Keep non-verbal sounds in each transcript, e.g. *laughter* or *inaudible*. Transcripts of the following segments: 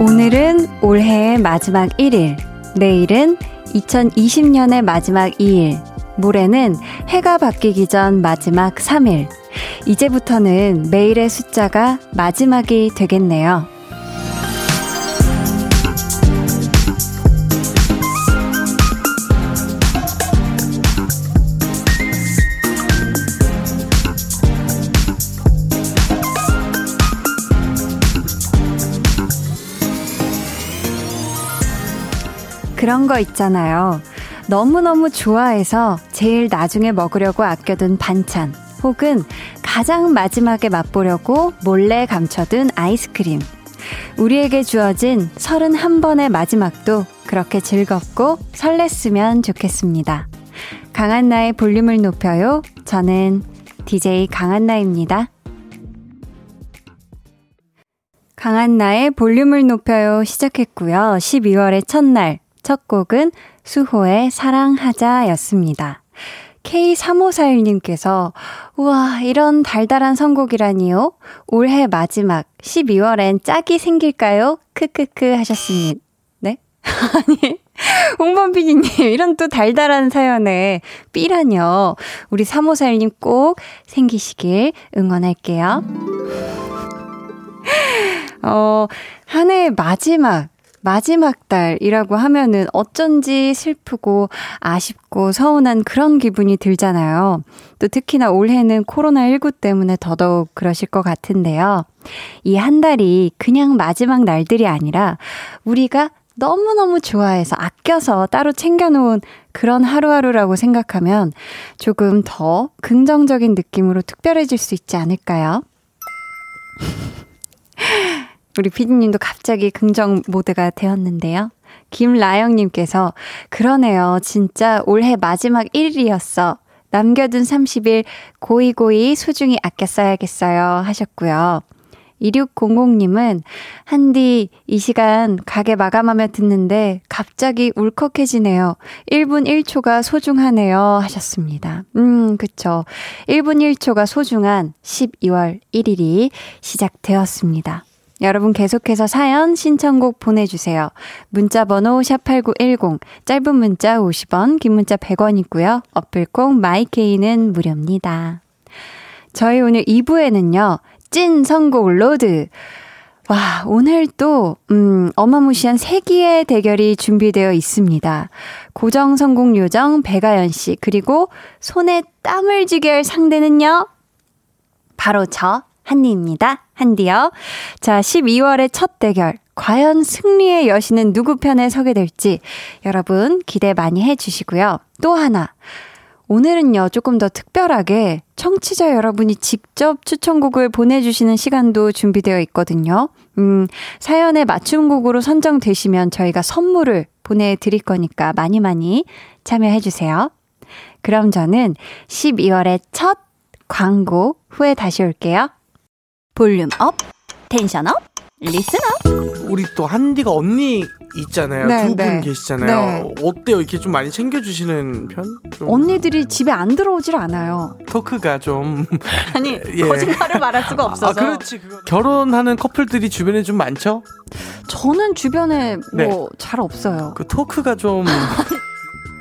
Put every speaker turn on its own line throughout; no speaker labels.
오늘은 올해의 마지막 1일, 내일은 2020년의 마지막 2일, 모레는 해가 바뀌기 전 마지막 3일. 이제부터는 매일의 숫자가 마지막이 되겠네요. 그런 거 있잖아요. 너무너무 좋아해서 제일 나중에 먹으려고 아껴둔 반찬, 혹은 가장 마지막에 맛보려고 몰래 감춰둔 아이스크림. 우리에게 주어진 31번의 마지막도 그렇게 즐겁고 설렜으면 좋겠습니다. 강한나의 볼륨을 높여요. 저는 DJ 강한나입니다. 강한나의 볼륨을 높여요 시작했고요. 12월의 첫날 첫 곡은 수호의 사랑하자 였습니다. K3541님께서, 우와, 이런 달달한 선곡이라니요? 올해 마지막 12월엔 짝이 생길까요? 크크크 하셨습니다. 네? *laughs* 아니, 홍범 PD님, 이런 또 달달한 사연에 삐라뇨. 우리 3541님 꼭 생기시길 응원할게요. 어, 한 해의 마지막, 마지막 달이라고 하면은 어쩐지 슬프고 아쉽고 서운한 그런 기분이 들잖아요. 또 특히나 올해는 코로나19 때문에 더더욱 그러실 것 같은데요. 이 한 달이 그냥 마지막 날들이 아니라 우리가 너무너무 좋아해서 아껴서 따로 챙겨놓은 그런 하루하루라고 생각하면 조금 더 긍정적인 느낌으로 특별해질 수 있지 않을까요? *laughs* 우리 피디님도 갑자기 긍정 모드가 되었는데요. 김라영님께서, 그러네요. 진짜 올해 마지막 1일이었어. 남겨둔 30일 고이고이 소중히 아껴 써야겠어요. 하셨고요. 2600님은, 한디, 이 시간 가게 마감하며 듣는데 갑자기 울컥해지네요. 1분 1초가 소중하네요. 하셨습니다. 음, 그쵸. 1분 1초가 소중한 12월 1일이 시작되었습니다. 여러분 계속해서 사연 신청곡 보내주세요. 문자번호 샵8910 짧은 문자 50원 긴 문자 100원이고요. 어플콩 마이케이는 무료입니다. 저희 오늘 2부에는요. 찐 선곡 로드 와, 오늘 또, 음, 어마무시한 세기의 대결이 준비되어 있습니다. 고정 성공 요정 배가연 씨, 그리고 손에 땀을 쥐게 할 상대는요? 바로 저, 한디입니다. 한디요. 자, 12월의 첫 대결. 과연 승리의 여신은 누구 편에 서게 될지 여러분 기대 많이 해주시고요. 또 하나. 오늘은요, 조금 더 특별하게 청취자 여러분이 직접 추천곡을 보내주시는 시간도 준비되어 있거든요. 음, 사연에 맞춤곡으로 선정되시면 저희가 선물을 보내드릴 거니까 많이 많이 참여해주세요. 그럼 저는 12월의 첫 광고 후에 다시 올게요. volume up, tension up, listen up.
우리 또 한디가 언니 있잖아요.
네,
두분
네.
계시잖아요.
네.
어때요? 이렇게 좀 많이 챙겨주시는 편? 좀
언니들이 집에 안 들어오질 않아요.
토크가 좀. *laughs*
아니,
예.
거짓말을 말할 수가 없어서.
아, 그렇지. 그거. 결혼하는 커플들이 주변에 좀 많죠?
저는 주변에
네.
뭐잘 없어요.
그 토크가 좀. *laughs*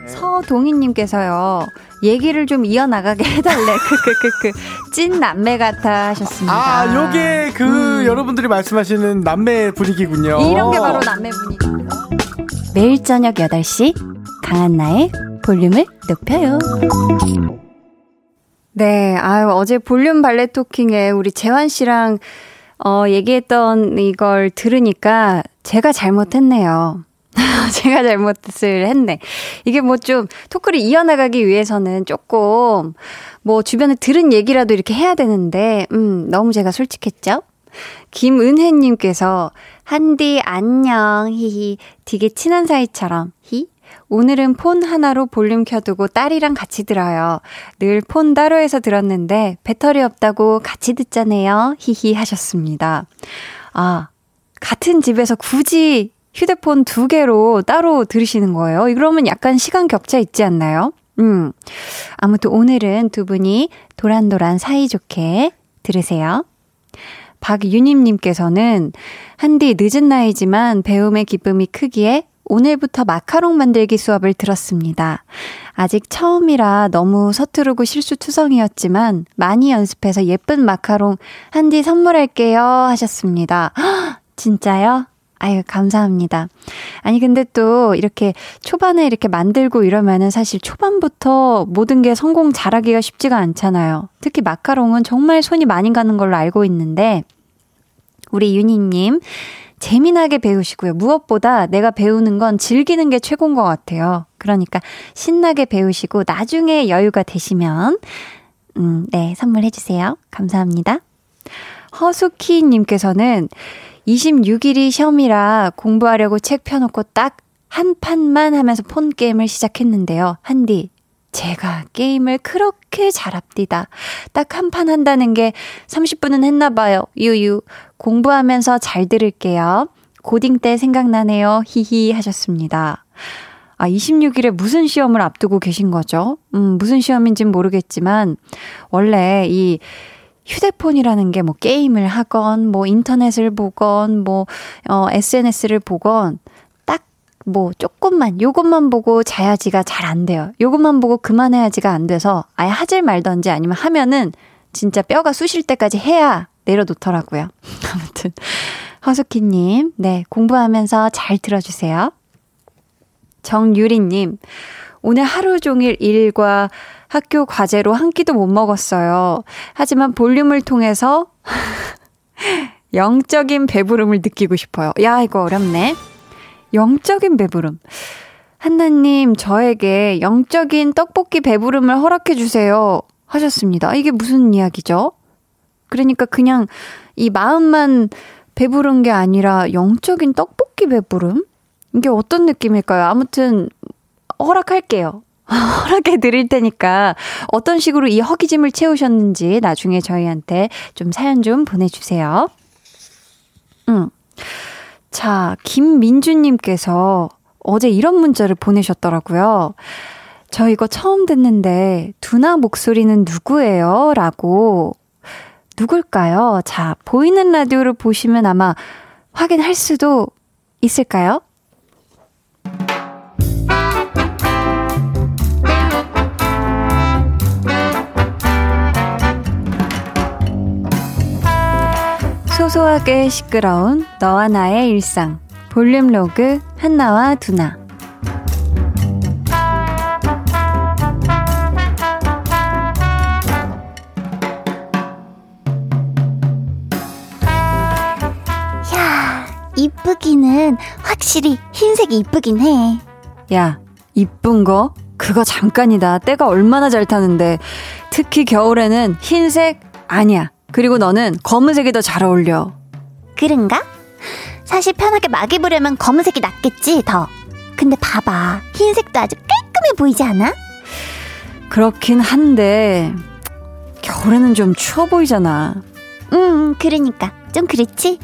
서동희님께서요, 얘기를 좀 이어나가게 *laughs* 해달래. 크크크크. 찐 남매 같아 하셨습니다.
아, 요게 그
음.
여러분들이 말씀하시는 남매 분위기군요.
이런 게 바로 남매 분위기입니다. 매일 저녁 8시, 강한 나의 볼륨을 높여요. 네, 아유, 어제 볼륨 발레 토킹에 우리 재환 씨랑, 어, 얘기했던 이걸 들으니까 제가 잘못했네요. *laughs* 제가 잘못을 했네. 이게 뭐 좀 토크를 이어나가기 위해서는 조금 뭐 주변에 들은 얘기라도 이렇게 해야 되는데, 음, 너무 제가 솔직했죠? 김은혜님께서, 한디 안녕, 히히, 되게 친한 사이처럼, 히? 오늘은 폰 하나로 볼륨 켜두고 딸이랑 같이 들어요. 늘 폰 따로 해서 들었는데 배터리 없다고 같이 듣자네요. 히히 하셨습니다. 아, 같은 집에서 굳이 휴대폰 두 개로 따로 들으시는 거예요. 이러면 약간 시간 격차 있지 않나요? 음. 아무튼 오늘은 두 분이 도란도란 사이좋게 들으세요. 박유님님께서는 한디 늦은 나이지만 배움의 기쁨이 크기에 오늘부터 마카롱 만들기 수업을 들었습니다. 아직 처음이라 너무 서투르고 실수투성이었지만 많이 연습해서 예쁜 마카롱 한디 선물할게요 하셨습니다. 헉, *gasps* 진짜요? 아유, 감사합니다. 아니, 근데 또 이렇게 초반에 이렇게 만들고 이러면은 사실 초반부터 모든 게 성공 잘하기가 쉽지가 않잖아요. 특히 마카롱은 정말 손이 많이 가는 걸로 알고 있는데, 우리 유니님, 재미나게 배우시고요. 무엇보다 내가 배우는 건 즐기는 게 최고인 것 같아요. 그러니까 신나게 배우시고 나중에 여유가 되시면, 음, 네, 선물해주세요. 감사합니다. 허수키님께서는 26일이 시험이라 공부하려고 책 펴놓고 딱 한 판만 하면서 폰 게임을 시작했는데요. 한디, 제가 게임을 그렇게 잘합디다. 딱 한 판 한다는 게 30분은 했나봐요. 유유. 공부하면서 잘 들을게요. 고딩 때 생각나네요. 히히 하셨습니다. 아, 26일에 무슨 시험을 앞두고 계신 거죠? 음, 무슨 시험인진 모르겠지만, 원래 이 휴대폰이라는 게 뭐 게임을 하건, 뭐 인터넷을 보건, 뭐, 어, SNS를 보건, 딱 뭐 조금만, 요것만 보고 자야지가 잘 안 돼요. 요것만 보고 그만해야지가 안 돼서 아예 하질 말던지 아니면 하면은 진짜 뼈가 쑤실 때까지 해야 내려놓더라고요. *laughs* 아무튼, 허수키님, 네, 공부하면서 잘 들어주세요. 정유리님, 오늘 하루 종일 일과 학교 과제로 한 끼도 못 먹었어요. 하지만 볼륨을 통해서 *laughs* 영적인 배부름을 느끼고 싶어요. 야, 이거 어렵네. 영적인 배부름. 한나님, 저에게 영적인 떡볶이 배부름을 허락해주세요. 하셨습니다. 이게 무슨 이야기죠? 그러니까 그냥 이 마음만 배부른 게 아니라 영적인 떡볶이 배부름? 이게 어떤 느낌일까요? 아무튼 허락할게요. 허락해 드릴 테니까 어떤 식으로 이 허기짐을 채우셨는지 나중에 저희한테 좀 사연 좀 보내주세요. 음. 자, 김민주님께서 어제 이런 문자를 보내셨더라고요. 저 이거 처음 듣는데, 두나 목소리는 누구예요? 라고. 누굴까요? 자, 보이는 라디오를 보시면 아마 확인할 수도 있을까요? 소소하게 시끄러운 너와 나의 일상 볼륨 로그 한나와 두나
야, 이쁘기는 확실히 흰색이 이쁘긴 해.
야, 이쁜 거? 그거 잠깐이다. 때가 얼마나 잘 타는데. 특히 겨울에는 흰색 아니야. 그리고 너는 검은색이 더 잘 어울려.
그런가? 사실 편하게 막 입으려면 검은색이 낫겠지, 더. 근데 봐봐. 흰색도 아주 깔끔해 보이지 않아?
그렇긴 한데, 겨울에는 좀 추워 보이잖아.
음, 그러니까. 좀 그렇지?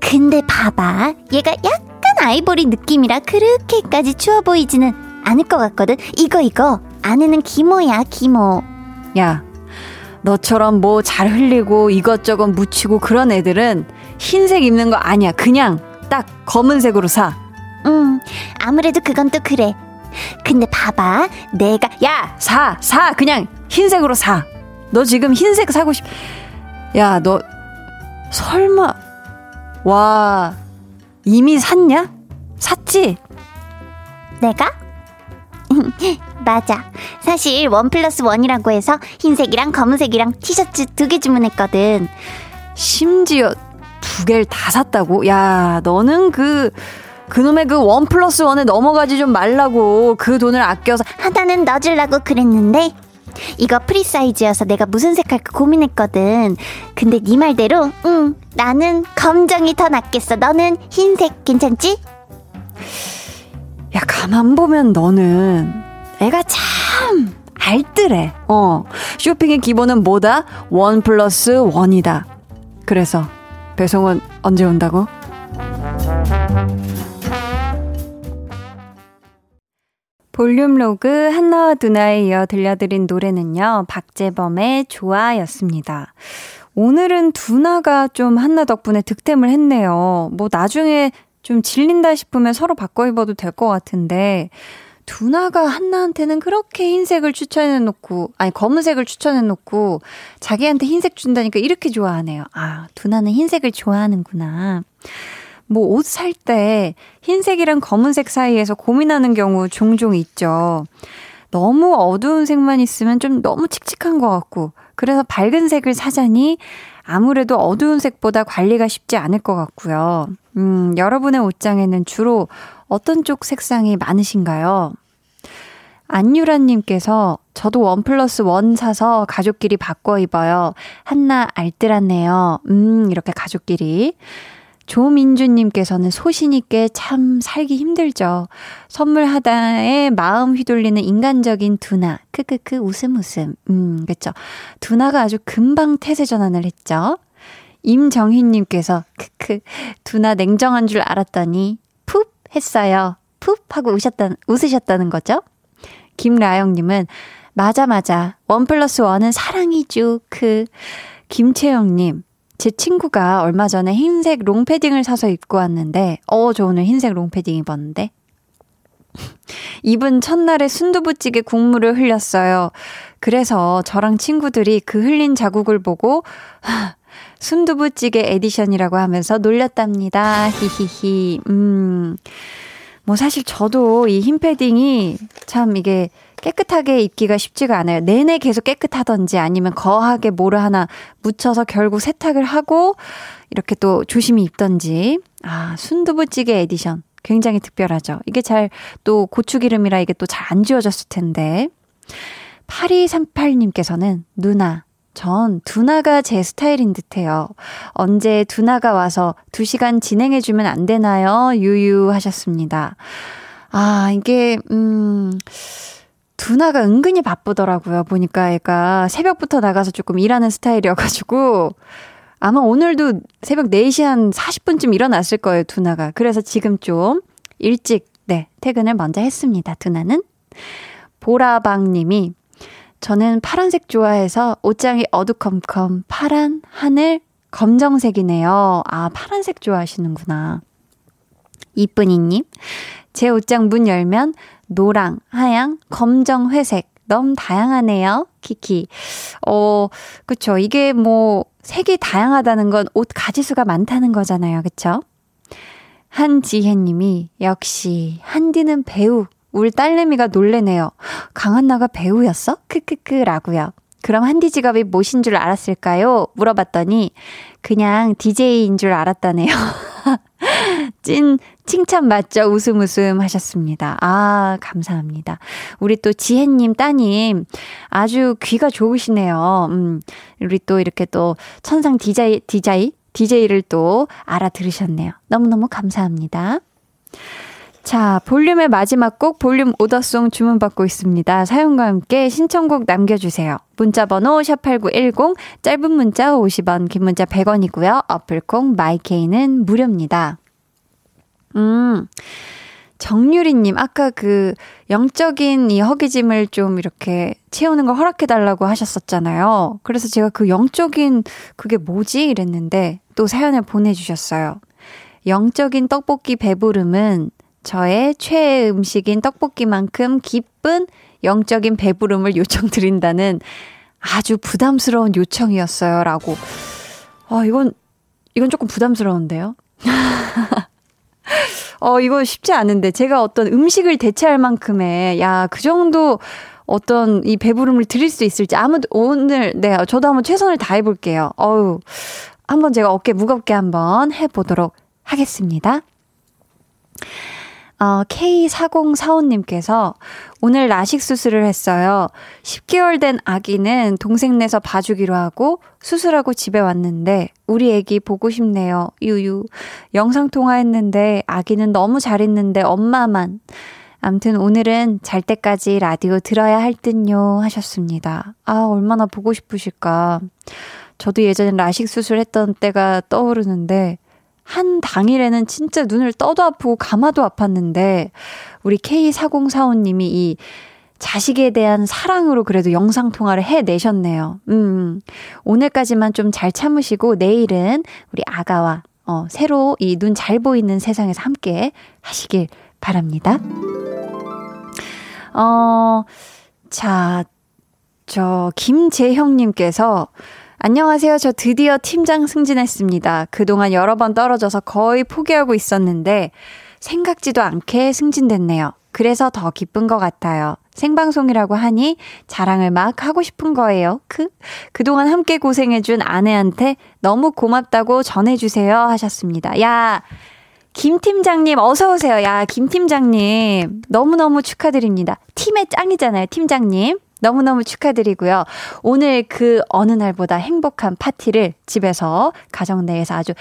근데 봐봐. 얘가 약간 아이보리 느낌이라 그렇게까지 추워 보이지는 않을 것 같거든. 이거, 이거. 안에는 기모야, 기모.
야, 너처럼 뭐 잘 흘리고 이것저것 묻히고 그런 애들은 흰색 입는 거 아니야. 그냥 딱 검은색으로 사.
음, 아무래도 그건 또 그래. 근데 봐봐. 내가,
야, 사, 사. 그냥 흰색으로 사. 너 지금 흰색 사고 싶, 야, 너, 설마, 와, 이미 샀냐? 샀지?
내가? *laughs* 맞아. 사실 one plus one이라고 해서 흰색이랑 검은색이랑 티셔츠 두 개 주문했거든.
심지어 두 개를 다 샀다고? 야, 너는 그, 그놈의 그 one plus one에 넘어가지 좀 말라고. 그 돈을 아껴서.
하나는 넣어주려고 그랬는데 이거 프리 사이즈여서 내가 무슨 색 할까 고민했거든. 근데 네 말대로 응 나는 검정이 더 낫겠어. 너는 흰색 괜찮지?
야, 가만 보면 너는 애가 참 알뜰해. 어. 쇼핑의 기본은 뭐다? one plus one이다. 그래서 배송은 언제 온다고? 볼륨 로그 한나와 두나에 이어 들려드린 노래는요, 박재범의 좋아였습니다. 오늘은 두나가 좀 한나 덕분에 득템을 했네요. 뭐 나중에 좀 질린다 싶으면 서로 바꿔 입어도 될 것 같은데, 두나가 한나한테는 그렇게 흰색을 추천해 놓고, 아니, 검은색을 추천해 놓고, 자기한테 흰색 준다니까 이렇게 좋아하네요. 아, 두나는 흰색을 좋아하는구나. 뭐 옷 살 때 흰색이랑 검은색 사이에서 고민하는 경우 종종 있죠. 너무 어두운 색만 있으면 좀 너무 칙칙한 것 같고, 그래서 밝은 색을 사자니 아무래도 어두운 색보다 관리가 쉽지 않을 것 같고요. 음, 여러분의 옷장에는 주로 어떤 쪽 색상이 많으신가요? 안유라님께서 저도 원 플러스 원 사서 가족끼리 바꿔 입어요. 한나 알뜰하네요. 음, 이렇게 가족끼리. 조민주님께서는 소신 있게 참 살기 힘들죠. 선물 하다에 마음 휘둘리는 인간적인 두나. 크크크 웃음 웃음. 음, 그쵸. 두나가 아주 금방 태세 전환을 했죠. 임정희님께서 크크 두나 냉정한 줄 알았더니 풉 했어요. 풉 하고 우셨다, 웃으셨다는 거죠. 김라영님은 맞아 맞아 one plus one은 사랑이죠. 그 김채영님 제 친구가 얼마 전에 흰색 롱패딩을 사서 입고 왔는데, 어, 저 오늘 흰색 롱패딩 입었는데. *laughs* 입은 첫날에 순두부찌개 국물을 흘렸어요. 그래서 저랑 친구들이 그 흘린 자국을 보고, *laughs* 순두부찌개 edition이라고 하면서 놀렸답니다. 히히히. 음. 뭐 사실 저도 이 흰 패딩이 참 이게 깨끗하게 입기가 쉽지가 않아요. 내내 계속 깨끗하던지 아니면 거하게 뭐를 하나 묻혀서 결국 세탁을 하고 이렇게 또 조심히 입던지. 아, 순두부찌개 에디션. 굉장히 특별하죠. 이게 잘 또 고추기름이라 이게 또 잘 안 지워졌을 텐데. 8238님께서는 누나, 전 두나가 제 스타일인 듯해요. 언제 두나가 와서 2시간 진행해주면 안 되나요? 유유 하셨습니다. 아, 이게, 음, 두나가 은근히 바쁘더라고요. 보니까 애가 새벽부터 나가서 조금 일하는 스타일이어가지고 아마 오늘도 새벽 4시 한 40분쯤 일어났을 거예요, 두나가. 그래서 지금 좀 일찍, 네, 퇴근을 먼저 했습니다, 두나는. 보라방 님이 저는 파란색 좋아해서 옷장이 어두컴컴 파란, 하늘, 검정색이네요. 아, 파란색 좋아하시는구나. 이쁜이님, 제 옷장 문 열면 노랑, 하양, 검정, 회색. 너무 다양하네요. 키키. 어, 그쵸. 이게 뭐, 색이 다양하다는 건 옷 가지수가 많다는 거잖아요. 그쵸? 한지혜 님이, 역시, 한디는 배우. 울 딸내미가 놀래네요. 강한나가 배우였어? 크크크 라고요. 그럼 한디 직업이 무엇인 줄 알았을까요? 물어봤더니, 그냥 DJ인 줄 알았다네요. *laughs* 찐 칭찬 맞죠? 웃음 웃음 하셨습니다. 아, 감사합니다. 우리 또 지혜님 따님 아주 귀가 좋으시네요. 음, 우리 또 이렇게 또 천상 디자이, 디자이, 디제이를 또 알아들으셨네요. 너무너무 감사합니다. 자, 볼륨의 마지막 곡 볼륨 order song 주문받고 있습니다. 사연과 함께 신청곡 남겨주세요. 문자번호 샵8910, 짧은 문자 50원, 긴 문자 100원이고요. 어플 콩, my K는 무료입니다. 음, 정유리님, 아까 그 영적인 이 허기짐을 좀 이렇게 채우는 걸 허락해달라고 하셨었잖아요. 그래서 제가 그 영적인 그게 뭐지? 이랬는데 또 사연을 보내주셨어요. 영적인 떡볶이 배부름은 저의 최애 음식인 떡볶이만큼 기쁜 영적인 배부름을 요청드린다는 아주 부담스러운 요청이었어요. 라고. 아, 이건, 이건 조금 부담스러운데요? *laughs* *laughs* 어, 이거 쉽지 않은데. 제가 어떤 음식을 대체할 만큼의, 야, 그 정도 어떤 이 배부름을 드릴 수 있을지. 아무도, 오늘, 네, 저도 한번 최선을 다해 볼게요. 어우, 한번 제가 어깨 무겁게 한번 해 보도록 하겠습니다. 어, K4045님께서 오늘 라식 수술을 했어요. 10개월 된 아기는 동생네서 봐주기로 하고 수술하고 집에 왔는데 우리 애기 보고 싶네요. 유유. 영상통화했는데 아기는 너무 잘했는데 엄마만. 암튼 오늘은 잘 때까지 라디오 들어야 할 듯요 하셨습니다. 아, 얼마나 보고 싶으실까. 저도 예전에 라식 수술했던 때가 떠오르는데 한 당일에는 진짜 눈을 떠도 아프고 감아도 아팠는데, 우리 K4045님이 이 자식에 대한 사랑으로 그래도 영상통화를 해내셨네요. 음, 오늘까지만 좀 잘 참으시고, 내일은 우리 아가와, 어, 새로 이 눈 잘 보이는 세상에서 함께 하시길 바랍니다. 어, 자, 저, 김재형님께서 안녕하세요. 저 드디어 팀장 승진했습니다. 그동안 여러 번 떨어져서 거의 포기하고 있었는데 생각지도 않게 승진됐네요. 그래서 더 기쁜 것 같아요. 생방송이라고 하니 자랑을 막 하고 싶은 거예요. 그, 그동안 함께 고생해준 아내한테 너무 고맙다고 전해주세요. 하셨습니다. 야, 김 팀장님, 어서 오세요. 야, 김 팀장님. 너무너무 축하드립니다. 팀의 짱이잖아요, 팀장님. 너무너무 축하드리고요. 오늘 그 어느 날보다 행복한 파티를 집에서 가정 내에서 아주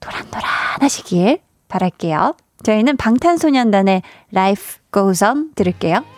도란도란 하시길 바랄게요. 저희는 방탄소년단의 Life Goes On 들을게요.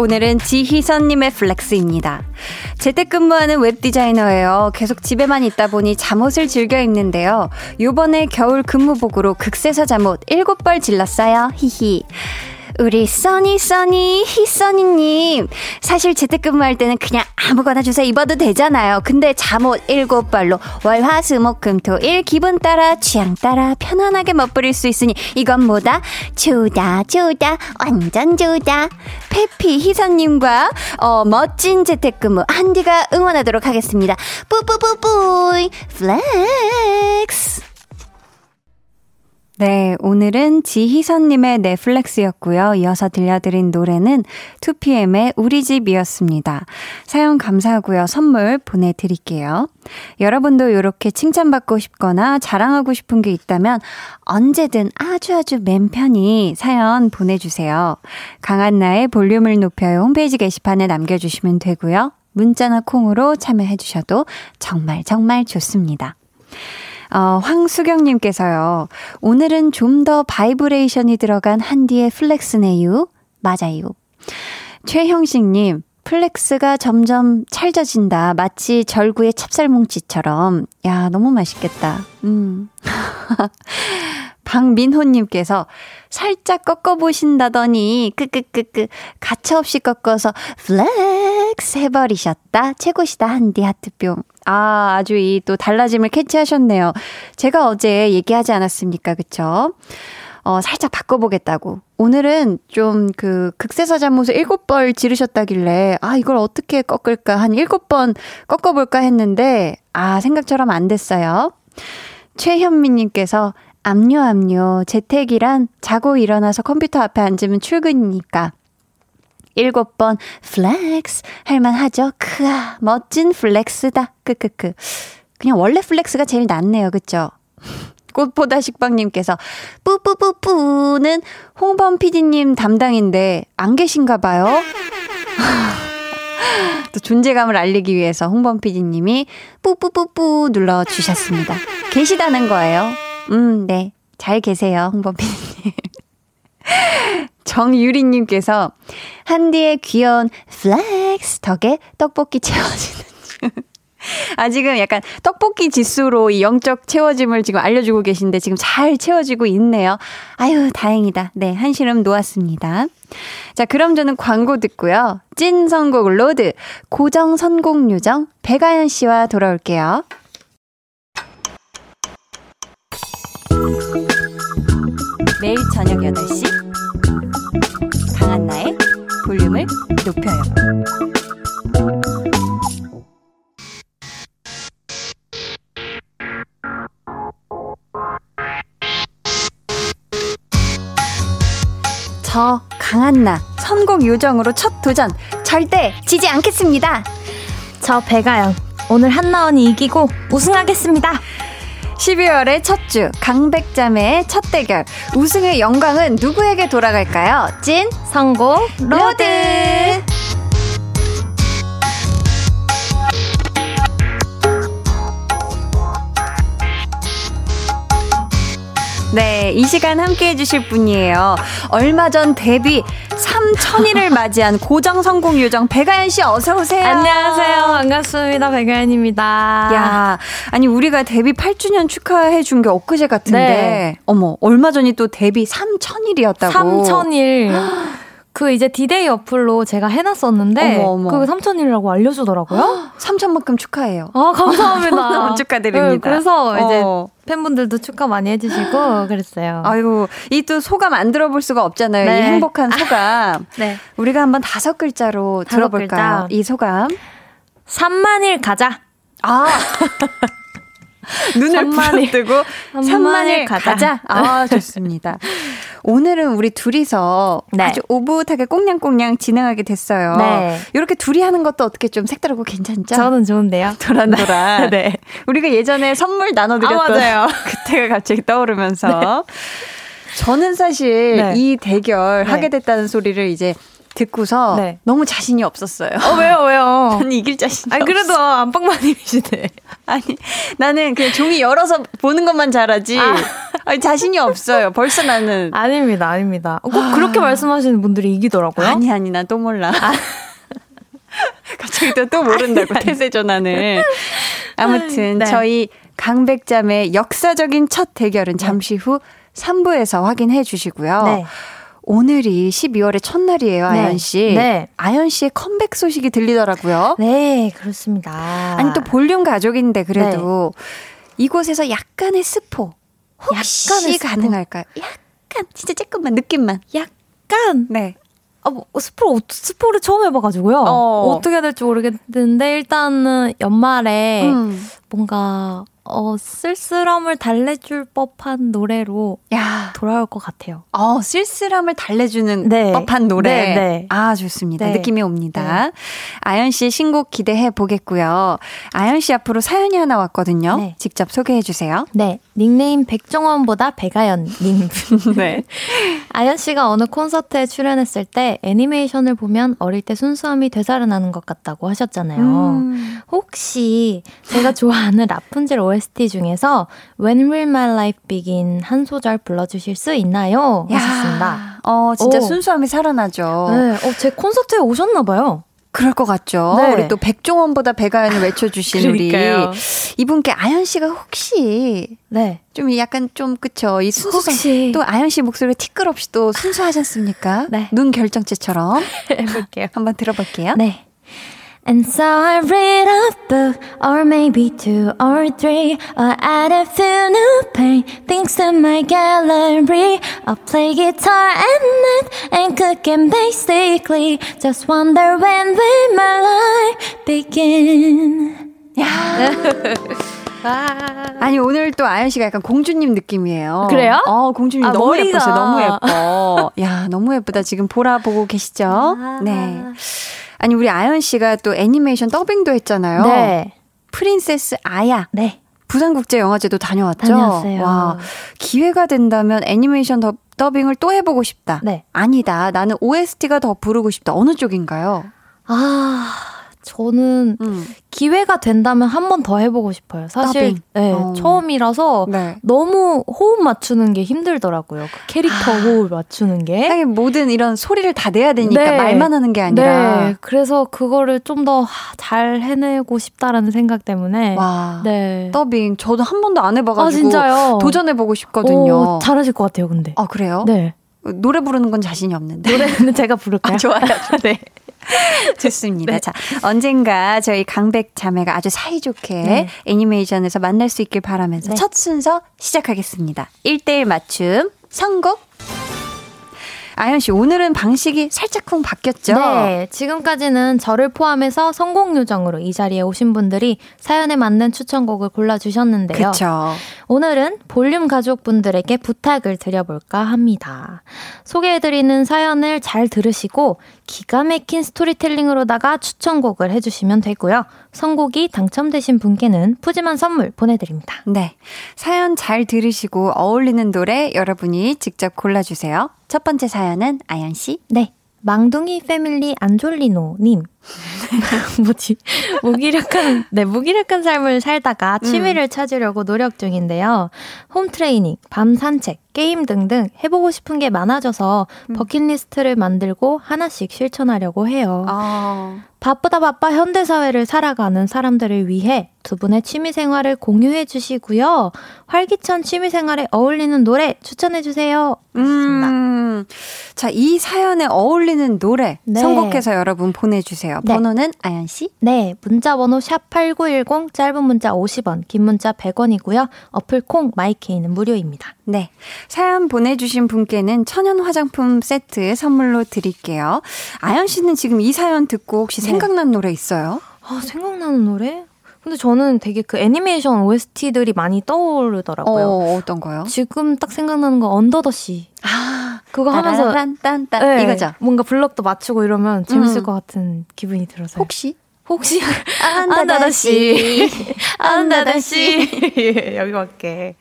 오늘은 지희선님의 flex입니다. 재택근무하는 웹디자이너예요. 계속 집에만 있다 보니 잠옷을 즐겨 입는데요. 요번에 겨울 근무복으로 극세사 잠옷 7벌 질렀어요. 히히. 우리 써니 써니 희써니님 사실 재택근무할 때는 그냥 아무거나 주워 입어도 되잖아요. 근데 잠옷 일곱 벌로 월화수목금토일 기분 따라 취향 따라 편안하게 멋부릴 수 있으니 이건 뭐다? 좋다 좋다 완전 좋다. happy 희선님과 어, 멋진 재택근무 한디가 응원하도록 하겠습니다. 뿌뿌뿌뿌 flex 네, 오늘은 지희선님의 넷flex였고요. 이어서 들려드린 노래는 2PM의 우리 집이었습니다. 사연 감사하고요. 선물 보내드릴게요. 여러분도 이렇게 칭찬받고 싶거나 자랑하고 싶은 게 있다면 언제든 아주 아주 맘 편히 사연 보내주세요. 강한나의 볼륨을 높여요 홈페이지 게시판에 남겨주시면 되고요. 문자나 콩으로 참여해주셔도 정말 정말 좋습니다. 어, 황수경님께서요. 오늘은 좀 더 바이브레이션이 들어간 한디의 flex네요. 맞아요. 최형식님, flex가 점점 찰져진다. 마치 절구의 찹쌀뭉치처럼. 야, 너무 맛있겠다. 음. *laughs* 박민호님께서 살짝 꺾어보신다더니, 끄끄끄끄, 가차없이 꺾어서 flex 해버리셨다. 최고시다, 한디 하트뿅. 아, 아주 이 또 달라짐을 캐치하셨네요. 제가 어제 얘기하지 않았습니까? 그쵸? 어, 살짝 바꿔보겠다고. 오늘은 좀 그 극세사 잠옷을 일곱 벌 지르셨다길래, 아, 이걸 어떻게 꺾을까? 한 일곱 번 꺾어볼까 했는데, 아, 생각처럼 안 됐어요. 최현미님께서, 압류, 압류. 재택이란 자고 일어나서 컴퓨터 앞에 앉으면 출근이니까. 일곱 번 flex 할만하죠. 크아 멋진 flex다. 크크크. 그냥 원래 flex가 제일 낫네요. 그쵸? 꽃보다 식빵님께서 뿌뿌뿌뿌는 홍범 PD님 담당인데 안 계신가 봐요. *laughs* 또 존재감을 알리기 위해서 홍범 PD님이 뿌뿌뿌뿌 눌러주셨습니다. 계시다는 거예요. 음, 네. 잘 계세요, 홍범 PD님. 정유리님께서 한디의 귀여운 flex 덕에 떡볶이 채워지는 중. *laughs* 아직은 약간 떡볶이 지수로 이 영적 채워짐을 지금 알려주고 계신데 지금 잘 채워지고 있네요. 아유, 다행이다. 네, 한시름 놓았습니다. 자, 그럼 저는 광고 듣고요. 찐 선곡 road, 고정 선곡 요정, 배가연 씨와 돌아올게요. 매일 저녁 8시, 강한나의 볼륨을 높여요. 저 강한나 선곡 요정으로 첫 도전 절대 지지 않겠습니다.
저 배가연 오늘 한나 언니 이기고 우승하겠습니다.
12월의 첫 주 강배자매의 첫 대결 우승의 영광은 누구에게 돌아갈까요? 찐
선곡 road.
네, 이 시간 함께 해주실 분이에요. 얼마 전 데뷔 3천일을 맞이한 고정 선곡 요정 백아연 씨 어서 오세요.
안녕하세요. 반갑습니다. 백아연입니다.
야, 아니 우리가 데뷔 8주년 축하해 준 게 엊그제 같은데,
네.
어머 얼마 전이 또 데뷔 3천일이었다고.
3천일. *gasps* *gasps* 그 이제 디데이 어플로 제가 해놨었는데
어머, 어머.
그 3천일이라고 알려주더라고요. *gasps*
3천만큼 축하해요.
아 감사합니다. *laughs*
너무 축하드립니다.
네, 그래서 이제
어.
팬분들도 축하 많이 해주시고 *gasps* 그랬어요.
아이고, 이 또 소감 안 들어볼 수가 없잖아요. 이
네.
행복한 소감. *laughs*
네.
우리가 한번 다섯 글자로
다섯
들어볼까요?
글자.
이 소감.
3만일 가자.
아. *laughs* 눈을. 부릅뜨고 3만일
가자.
가자. *laughs* 아, 좋습니다. 오늘은 우리 둘이서
네.
아주 오붓하게 꽁냥꽁냥 진행하게 됐어요.
네.
이렇게 둘이 하는 것도 어떻게 좀 색다르고 괜찮죠?
저는 좋은데요.
도란도란. *laughs*
네.
우리가 예전에 선물 나눠드렸던
아. *laughs*
그때가 갑자기 떠오르면서 저는 사실
네.
이 대결
네.
하게 됐다는 소리를 이제 듣고서
네.
너무 자신이 없었어요.
어 왜요 왜요? *laughs*
난 이길 자신이
아니 그래도. 안방마님이시네. *laughs*
아니 나는 그냥 종이 열어서 보는 것만 잘하지
아.
아니, 자신이 없어요. 벌써 나는 *laughs*
아닙니다, 아닙니다. 꼭 그렇게 말씀하시는 분들이 이기더라고요.
아니 아니 난 또 몰라. 갑자기 또, 또 모른다고 태세 전환을. 아무튼
네.
저희 강백잠의 역사적인 첫 대결은 잠시 후 3부에서 확인해 주시고요.
네.
오늘이 12월의 첫날이에요,
네.
아연 씨.
네.
아연 씨의 컴백 소식이 들리더라고요.
네, 그렇습니다.
아니 또 볼륨 가족인데 그래도 이곳에서 약간의 스포 혹시
약간의 스포.
가능할까요? 약간 진짜 조금만 느낌만.
약간
네.
아, 뭐, 스포를, 스포를 처음 해봐가지고요.
어.
어. 떻게 해야 될지 모르겠는데, 일단은 연말에
음.
뭔가, 어, 쓸쓸함을 달래줄 법한 노래로
야.
돌아올 것 같아요.
어, 쓸쓸함을 달래주는
네.
법한 노래.
네, 네.
아, 좋습니다.
네.
느낌이 옵니다. 아연 씨의 신곡 기대해 보겠고요. 아연 씨 앞으로 사연이 하나 왔거든요.
네.
직접 소개해 주세요.
네, 닉네임 백종원보다 백아연님. *laughs*
네.
아연 씨가 어느 콘서트에 출연했을 때 애니메이션을 보면 어릴 때 순수함이 되살아나는 것 같다고 하셨잖아요.
음.
혹시 제가 좋아하는 라푼젤 OST 중에서 When Will My Life Begin 한 소절 불러주실 수 있나요? 하셨습니다.
어, 진짜
오.
순수함이 살아나죠.
네, 어, 제 콘서트에 오셨나봐요.
그럴 것 같죠.
네.
우리 또 백종원보다 백아연을 외쳐주신 우리. 이분께 아연 씨가 혹시
네.
좀 약간 좀 그쵸 이 순수성
혹시.
또 아연 씨 목소리가 티끌 없이 또 순수하지 않습니까?
네.
눈 결정체처럼 *laughs*
해볼게요.
한번 들어볼게요.
네. And so I read a book, or maybe two or three, or add a few new paintings to my gallery. I'll play guitar at night and cook, and basically just wonder when will my life begin.
아니 오늘 또 아연 씨가 약간 공주님 느낌이에요.
그래요?
어 공주님
아,
너무
머리가.
예뻤어요. 너무 예뻐. 야 너무 예쁘다. 지금 보라 보고 계시죠?
아.
네. 아니 우리 아연 씨가 또 애니메이션 더빙도 했잖아요.
네.
프린세스 아야.
네.
부산국제영화제도 다녀왔죠.
다녀왔어요.
와, 기회가 된다면 애니메이션 더, 더빙을 또 해보고 싶다.
네.
아니다. 나는 OST가 더 부르고 싶다. 어느 쪽인가요?
아, 저는
음.
기회가 된다면 한 번 더 해보고 싶어요. 사실. 네,
어.
처음이라서
네.
너무 호흡 맞추는 게 힘들더라고요. 그 캐릭터
아.
호흡 맞추는 게.
하긴 모든 이런 소리를 다 내야 되니까
네.
말만 하는 게 아니라.
네, 그래서 그거를 좀 더 잘 해내고 싶다라는 생각 때문에.
와.
네.
더빙 저도 한 번도 안 해봐가지고
아?
도전해보고 싶거든요.
오, 잘하실 것 같아요, 근데.
아 그래요?
네.
노래 부르는 건 자신이 없는데.
노래는 제가 부를까요?
아, 좋아요.
네. *laughs* *laughs*
좋습니다. 자, 언젠가 저희 강백 자매가 아주 사이좋게
네.
애니메이션에서 만날 수 있길 바라면서
네.
첫 순서 시작하겠습니다. 1대1 맞춤 선곡. 아연 씨, 오늘은 방식이 살짝쿵 바뀌었죠?
네, 지금까지는 저를 포함해서 성공 요정으로 이 자리에 오신 분들이 사연에 맞는 추천곡을 골라 주셨는데요.
그쵸.
오늘은 볼륨 가족분들에게 부탁을 드려볼까 합니다. 소개해드리는 사연을 잘 들으시고 기가 막힌 스토리텔링으로다가 추천곡을 해주시면 되고요. 선곡이 당첨되신 분께는 푸짐한 선물 보내드립니다.
네. 사연 잘 들으시고 어울리는 노래 여러분이 직접 골라주세요. 첫 번째 사연은 아연 씨.
네. 망둥이 패밀리 안졸리노님. *laughs* 뭐지? 무기력한, 네, 무기력한 삶을 살다가 취미를 찾으려고 노력 중인데요. 홈트레이닝, 밤 산책, 게임 등등 해보고 싶은 게 많아져서 버킷리스트를 만들고 하나씩 실천하려고 해요.
아,
바쁘다 바빠 현대사회를 살아가는 사람들을 위해 두 분의 취미생활을 공유해 주시고요. 활기찬 취미생활에 어울리는 노래 추천해 주세요.
음. 자, 이 사연에 어울리는 노래
네.
선곡해서 여러분 보내주세요.
네.
번호는 아연 씨.
네, 문자 번호 샵 8910 짧은 문자 50원, 긴 문자 100원이고요. 어플 콩 마이케이는 무료입니다.
네. 사연 보내 주신 분께는 천연 화장품 세트 선물로 드릴게요. 아연 씨는 지금 이 사연 듣고 혹시
네.
생각난 노래 있어요?
아, 생각나는 노래? 근데 저는 되게 그 애니메이션 OST들이 많이 떠오르더라고요.
어, 어떤 거요?
지금 딱 생각나는 거 Under the Sea.
아,
그거 하면서
딴딴딴
네,
이거죠.
뭔가 블럭도 맞추고 이러면 재밌을
음.
것 같은 기분이 들어서요.
혹시
혹시
Under the
Sea Under the Sea 여기밖에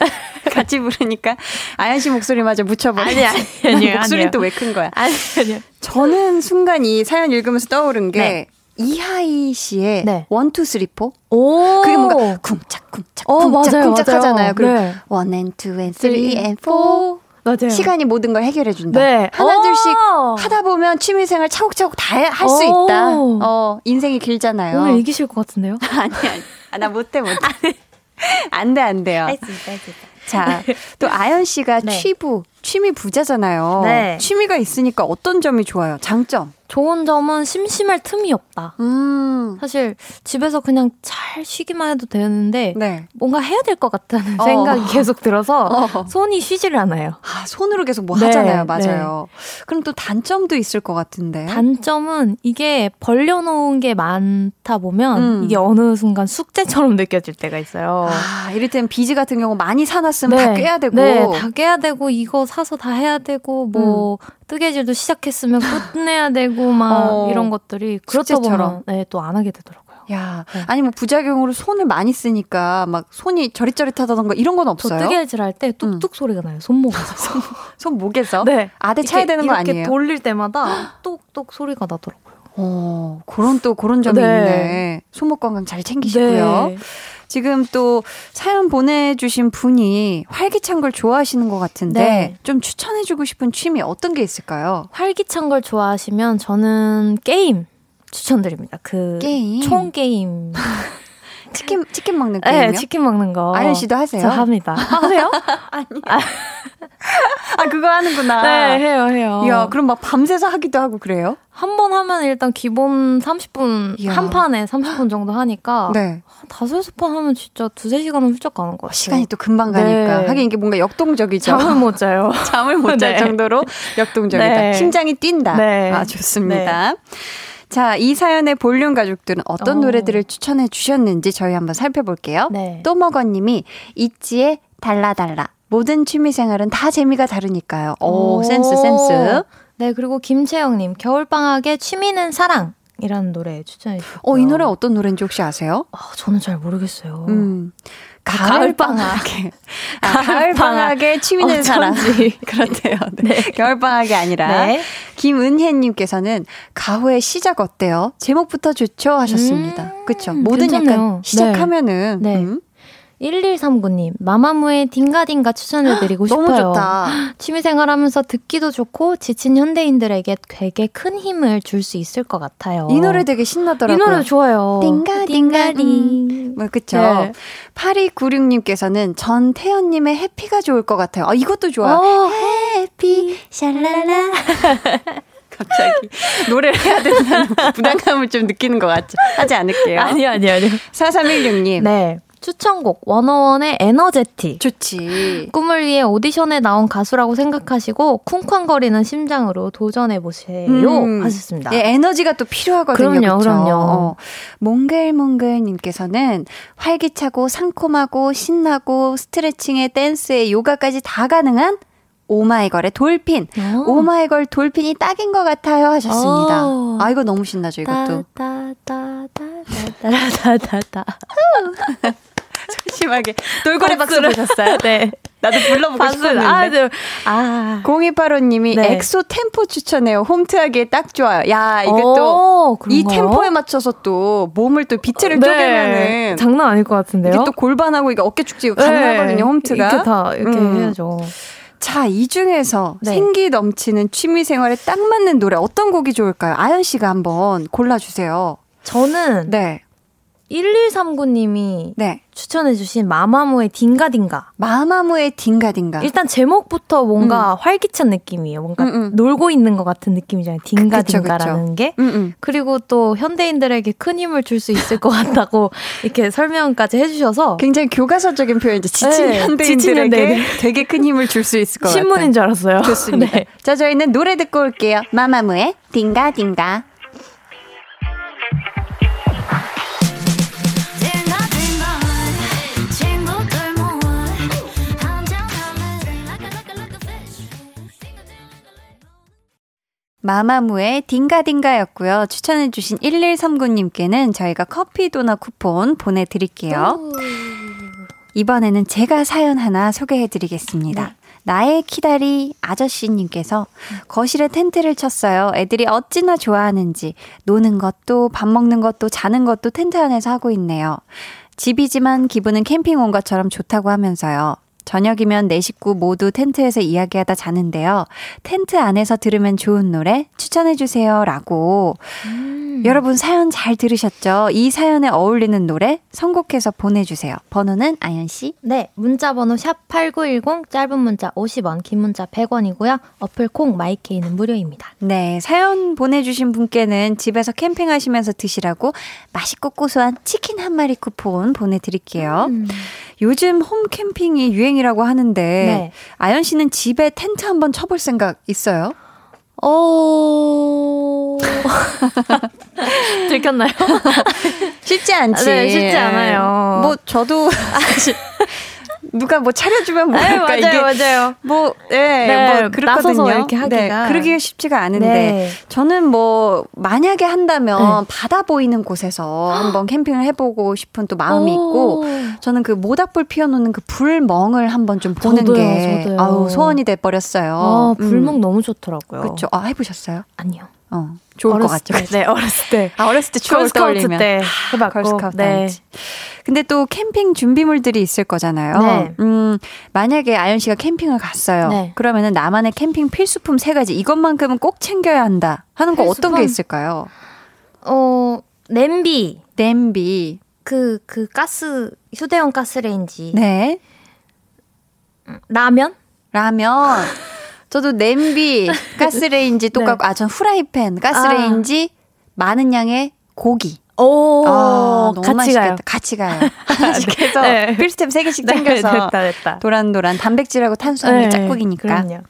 *laughs*
같이 부르니까 아연 씨 목소리마저 묻혀버리지.
아니, 아니, *laughs*
목소리는
아니에요.
또왜 큰 거야?
아니 아니요
저는 순간 이 사연 읽으면서 떠오른 게
네.
이하이 씨의
네.
one two three four
오
그게 뭔가 쿵짝 쿵짝
어,
쿵짝 쿵짝. 하잖아요. 그리고
네.
원앤투앤 쓰리 앤포
맞아요
시간이 모든 걸 해결해 준다.
네.
하나
오!
둘씩 하다 보면 취미 생활 차곡차곡 다 할수
오.
있다. 어, 인생이 길잖아요.
오늘 이기실 것 같은데요 *laughs*
아니 아니. 아, 나 못해 못해. *laughs* 안 돼, 안 돼요.
수 있다 할 수 있다
자, 또 아연 씨가
네.
취부, 취미 부자잖아요.
네.
취미가 있으니까 어떤 점이 좋아요? 장점.
좋은 점은 심심할 틈이 없다
음.
사실 집에서 그냥 잘 쉬기만 해도 되는데
네.
뭔가 해야 될 것 같다는
어.
생각이 계속 들어서 *laughs*
어.
손이 쉬지를 않아요
아, 손으로 계속 뭐
네,
하잖아요. 맞아요. 그럼 또 단점도 있을 것 같은데.
단점은 이게 벌려놓은 게 많다 보면
음.
이게 어느 순간 숙제처럼 느껴질 때가 있어요.
아, 이를테면 비즈 같은 경우 많이 사놨으면 다 깨야 되고.
네, 다 깨야 되고 이거 사서 다 해야 되고 뭐 뜨개질도 시작했으면 끝내야 되고 막
어,
이런 것들이 그렇다. 보면 네, 또 안 하게 되더라고요.
야,
네.
아니 뭐 부작용으로 손을 많이 쓰니까 막 손이 저릿저릿하다던가 이런
건저
없어요?
뜨개질 할 때 뚝뚝 소리가 나요. 손목에서. *laughs*
손목에서?
네.
아대 차야
이렇게-
되는 거
이렇게
아니에요?
돌릴 때마다 뚝뚝 소리가 나더라고요.
어, 그런 또 그런 점이
네.
있네. 손목 건강 잘 챙기시고요.
네.
지금 또 사연 보내주신 분이 활기찬 걸 좋아하시는 것 같은데
네.
좀 추천해주고 싶은 취미 어떤 게 있을까요?
활기찬 걸 좋아하시면 저는 게임 추천드립니다. 그
게임?
총 게임. *laughs*
치킨 치킨 먹는 게임이요?
네, 치킨 먹는 거.
아연 씨도 하세요?
저 합니다. 하세요? *laughs* *laughs*
아 그거 하는구나.
네, 해요, 해요.
이야, 그럼 막 밤새서 하기도 하고 그래요?
한 번 하면 일단 기본 30분,
이야.
한 판에 30분 정도 하니까.
네.
한 다섯, 여섯 판 하면 진짜 두세 시간은 훌쩍 가는 것 같아요.
시간이 또 금방
네.
가니까. 하긴 이게 뭔가 역동적이죠.
잠을 못 자요. *laughs*
잠을 못잘
네.
정도로 역동적이다.
네.
심장이 뛴다.
네.
아, 좋습니다. 자, 이 사연의 볼륨 가족들은 어떤
어.
노래들을 추천해 주셨는지 저희 한번 살펴볼게요.
네.
또먹어님이 있지의 달라달라. 모든 취미생활은 다 재미가 다르니까요. 오, 센스, 센스.
네, 그리고 김채영님, 겨울방학의 취미는 사랑. 가을방이라는 노래 추천해 주셨고요.
어, 이 노래 어떤 노래인지 혹시 아세요?
아, 저는 잘 모르겠어요.
음.
가을방학.
가을방학에. 아, 가을방학에 취미 는 사람. *laughs* 그렇대요. 네. 가을방학이 아니라.
네.
김은혜님께서는 가호의 시작 어때요? 제목부터 좋죠? 하셨습니다.
음,
그쵸. 뭐든
괜찮네요.
약간 시작하면은.
네.
음,
1139님, 마마무의 딩가딩가 추천해드리고 *gasps* 싶어요.
너무 좋다. *gasps*
취미생활 하면서 듣기도 좋고, 지친 현대인들에게 되게 큰 힘을 줄 수 있을 것 같아요.
이 노래 되게 신나더라고요.
이 노래 좋아요.
딩가, 딩가, 딩. 뭐, 그쵸.
네.
8296님께서는 전태연님의 해피가 좋을 것 같아요. 아, 이것도 좋아요.
어,
해피, 샬랄라. *laughs* 갑자기 노래를 해야 된다는 *laughs* 부담감을 좀 느끼는 것 같죠. 하지 않을게요.
아니요, 아니요, 아니요. *laughs*
4316님.
네. 추천곡 원어원의 에너제틱
좋지
꿈을 위해 오디션에 나온 가수라고 생각하시고 쿵쾅거리는 심장으로 도전해 보세요
음.
하셨습니다.
네, 에너지가 또 필요하거든요.
그럼요,
그쵸?
그럼요
어. 몽글몽글님께서는 활기차고 상콤하고 신나고 스트레칭에 댄스에 요가까지 다 가능한 오마이걸의 Dolphin.
어.
오마이걸 Dolphin이 딱인 것 같아요 하셨습니다.
오.
아 이거 너무 신나죠 이것도.
따, 따, 따, 따, 따, 따, 따, 따. *laughs*
심하게 돌고래 박수. 보셨어요?
네. *laughs*
나도 불러보고
박수.
싶었는데.
아, 네. 아.
0285님이
네.
엑소 템포 추천해요. 홈트하기에 딱 좋아요. 야 이게 또
오,
이? 템포에 맞춰서 또 몸을 또 비트를
네.
쪼개면은
장난 아닐 것 같은데요.
이게 또 골반하고 이게 어깨 축지 가능하거든요.
네.
홈트가.
이렇게 다 이렇게
음.
해야죠.
자, 이 중에서
네.
생기 넘치는 취미 생활에 딱 맞는 노래 어떤 곡이 좋을까요? 아연 씨가 한번 골라 주세요.
저는
네.
1139님이
네.
추천해주신 마마무의 딩가딩가.
마마무의 딩가딩가.
일단 제목부터 뭔가 활기찬 느낌이에요. 뭔가
음, 음.
놀고 있는 것 같은 느낌이잖아요. 딩가딩가라는 게.
음, 음.
그리고 또 현대인들에게 큰 힘을 줄 수 있을 것 같다고 *laughs* 이렇게 설명까지 해주셔서
굉장히 교과서적인 표현이죠. 지친
네,
현대인들에게
지친 현대인들. *laughs*
되게 큰 힘을 줄 수 있을 것 같아요.
신문인 줄 알았어요.
좋습니다. *laughs*
네.
자, 저희는 노래 듣고 올게요. 마마무의 딩가딩가. 마마무의 딩가딩가였고요. 추천해주신 1139님께는 저희가 커피 도넛 쿠폰 보내드릴게요. 이번에는 제가 사연 하나 소개해드리겠습니다. 나의 키다리 아저씨님께서 거실에 텐트를 쳤어요. 애들이 어찌나 좋아하는지 노는 것도 밥 먹는 것도 자는 것도 텐트 안에서 하고 있네요. 집이지만 기분은 캠핑 온 것처럼 좋다고 하면서요. 저녁이면 내 식구 모두 텐트에서 이야기하다 자는데요. 텐트 안에서 들으면 좋은 노래 추천해주세요. 라고. 여러분 사연 잘 들으셨죠? 이 사연에 어울리는 노래 선곡해서 보내주세요. 번호는 아연씨.
네, 문자 번호 샵8910 짧은 문자 50원, 긴 문자 100원이고요. 어플 콩 마이케이는 무료입니다.
네, 사연 보내주신 분께는 집에서 캠핑하시면서 드시라고 맛있고 고소한 치킨 한 마리 쿠폰 보내드릴게요.
음.
요즘 홈 캠핑이 유행이라고 하는데,
네.
아연 씨는 집에 텐트 한번 쳐볼 생각 있어요?
어... 들켰나요? *laughs*
쉽지 않지.
네, 쉽지 않아요.
뭐, 저도 사실, 누가 뭐 차려주면 뭐,
네,
할까, 이게.
맞아요, 맞아요.
뭐, 예,
네,
뭐, 그렇거든요.
이렇게 하기가.
네, 그러기가 쉽지가 않은데,
네.
저는 뭐, 만약에 한다면,
네.
바다 보이는 곳에서 한번 캠핑을 해보고 싶은 또 마음이 있고,
오.
저는 그 모닥불 피워놓는 그 불멍을 한번 좀 보는
저도요,
게,
저도요.
아우, 소원이 돼 버렸어요.
아,
음.
불멍 너무 좋더라고요.
그쵸. 아, 해보셨어요?
아니요.
어, 좋을 것 같죠.
어렸을 때, 네, 어렸을 때.
아, 어렸을 때 추억을 떠올리면.
때 해봤고.
걸스카우트
네.
근데 또 캠핑 준비물들이 있을 거잖아요.
네.
음, 만약에 아연 씨가 캠핑을 갔어요.
네.
그러면은 나만의 캠핑 필수품 세 가지 이것만큼은 꼭 챙겨야 한다 하는 거 어떤
필수품?
게 있을까요?
어, 냄비.
냄비.
그, 그 가스, 휴대용 가스레인지.
네.
라면?
라면. *laughs* 저도 냄비, *laughs* 가스레인지 똑같고, 아, 전 후라이팬, 가스레인지, 많은 양의 고기.
오,
아, 너무
같이
맛있겠다.
가요.
같이 가요. *laughs* 하나씩 해서
네.
필수템 세 개씩
네,
챙겨서
됐다, 됐다.
도란도란 단백질하고 탄수화물
네,
짝꿍이니까.
그럼요.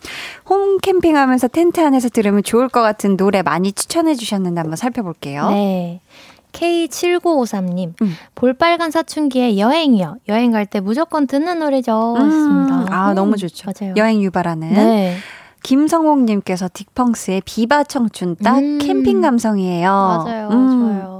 홈 캠핑하면서 텐트 안에서 들으면 좋을 것 같은 노래 많이 추천해 주셨는데 한번 살펴볼게요.
네. K7953님,
음.
볼빨간 사춘기의 여행이요. 여행 갈 때 무조건 듣는 노래죠.
음. 아,
음,
너무 좋죠.
맞아요.
여행 유발하는.
네.
김성옥님께서 딕펑스의 비바 청춘 딱
음.
캠핑 감성이에요.
맞아요.
음.
좋아요.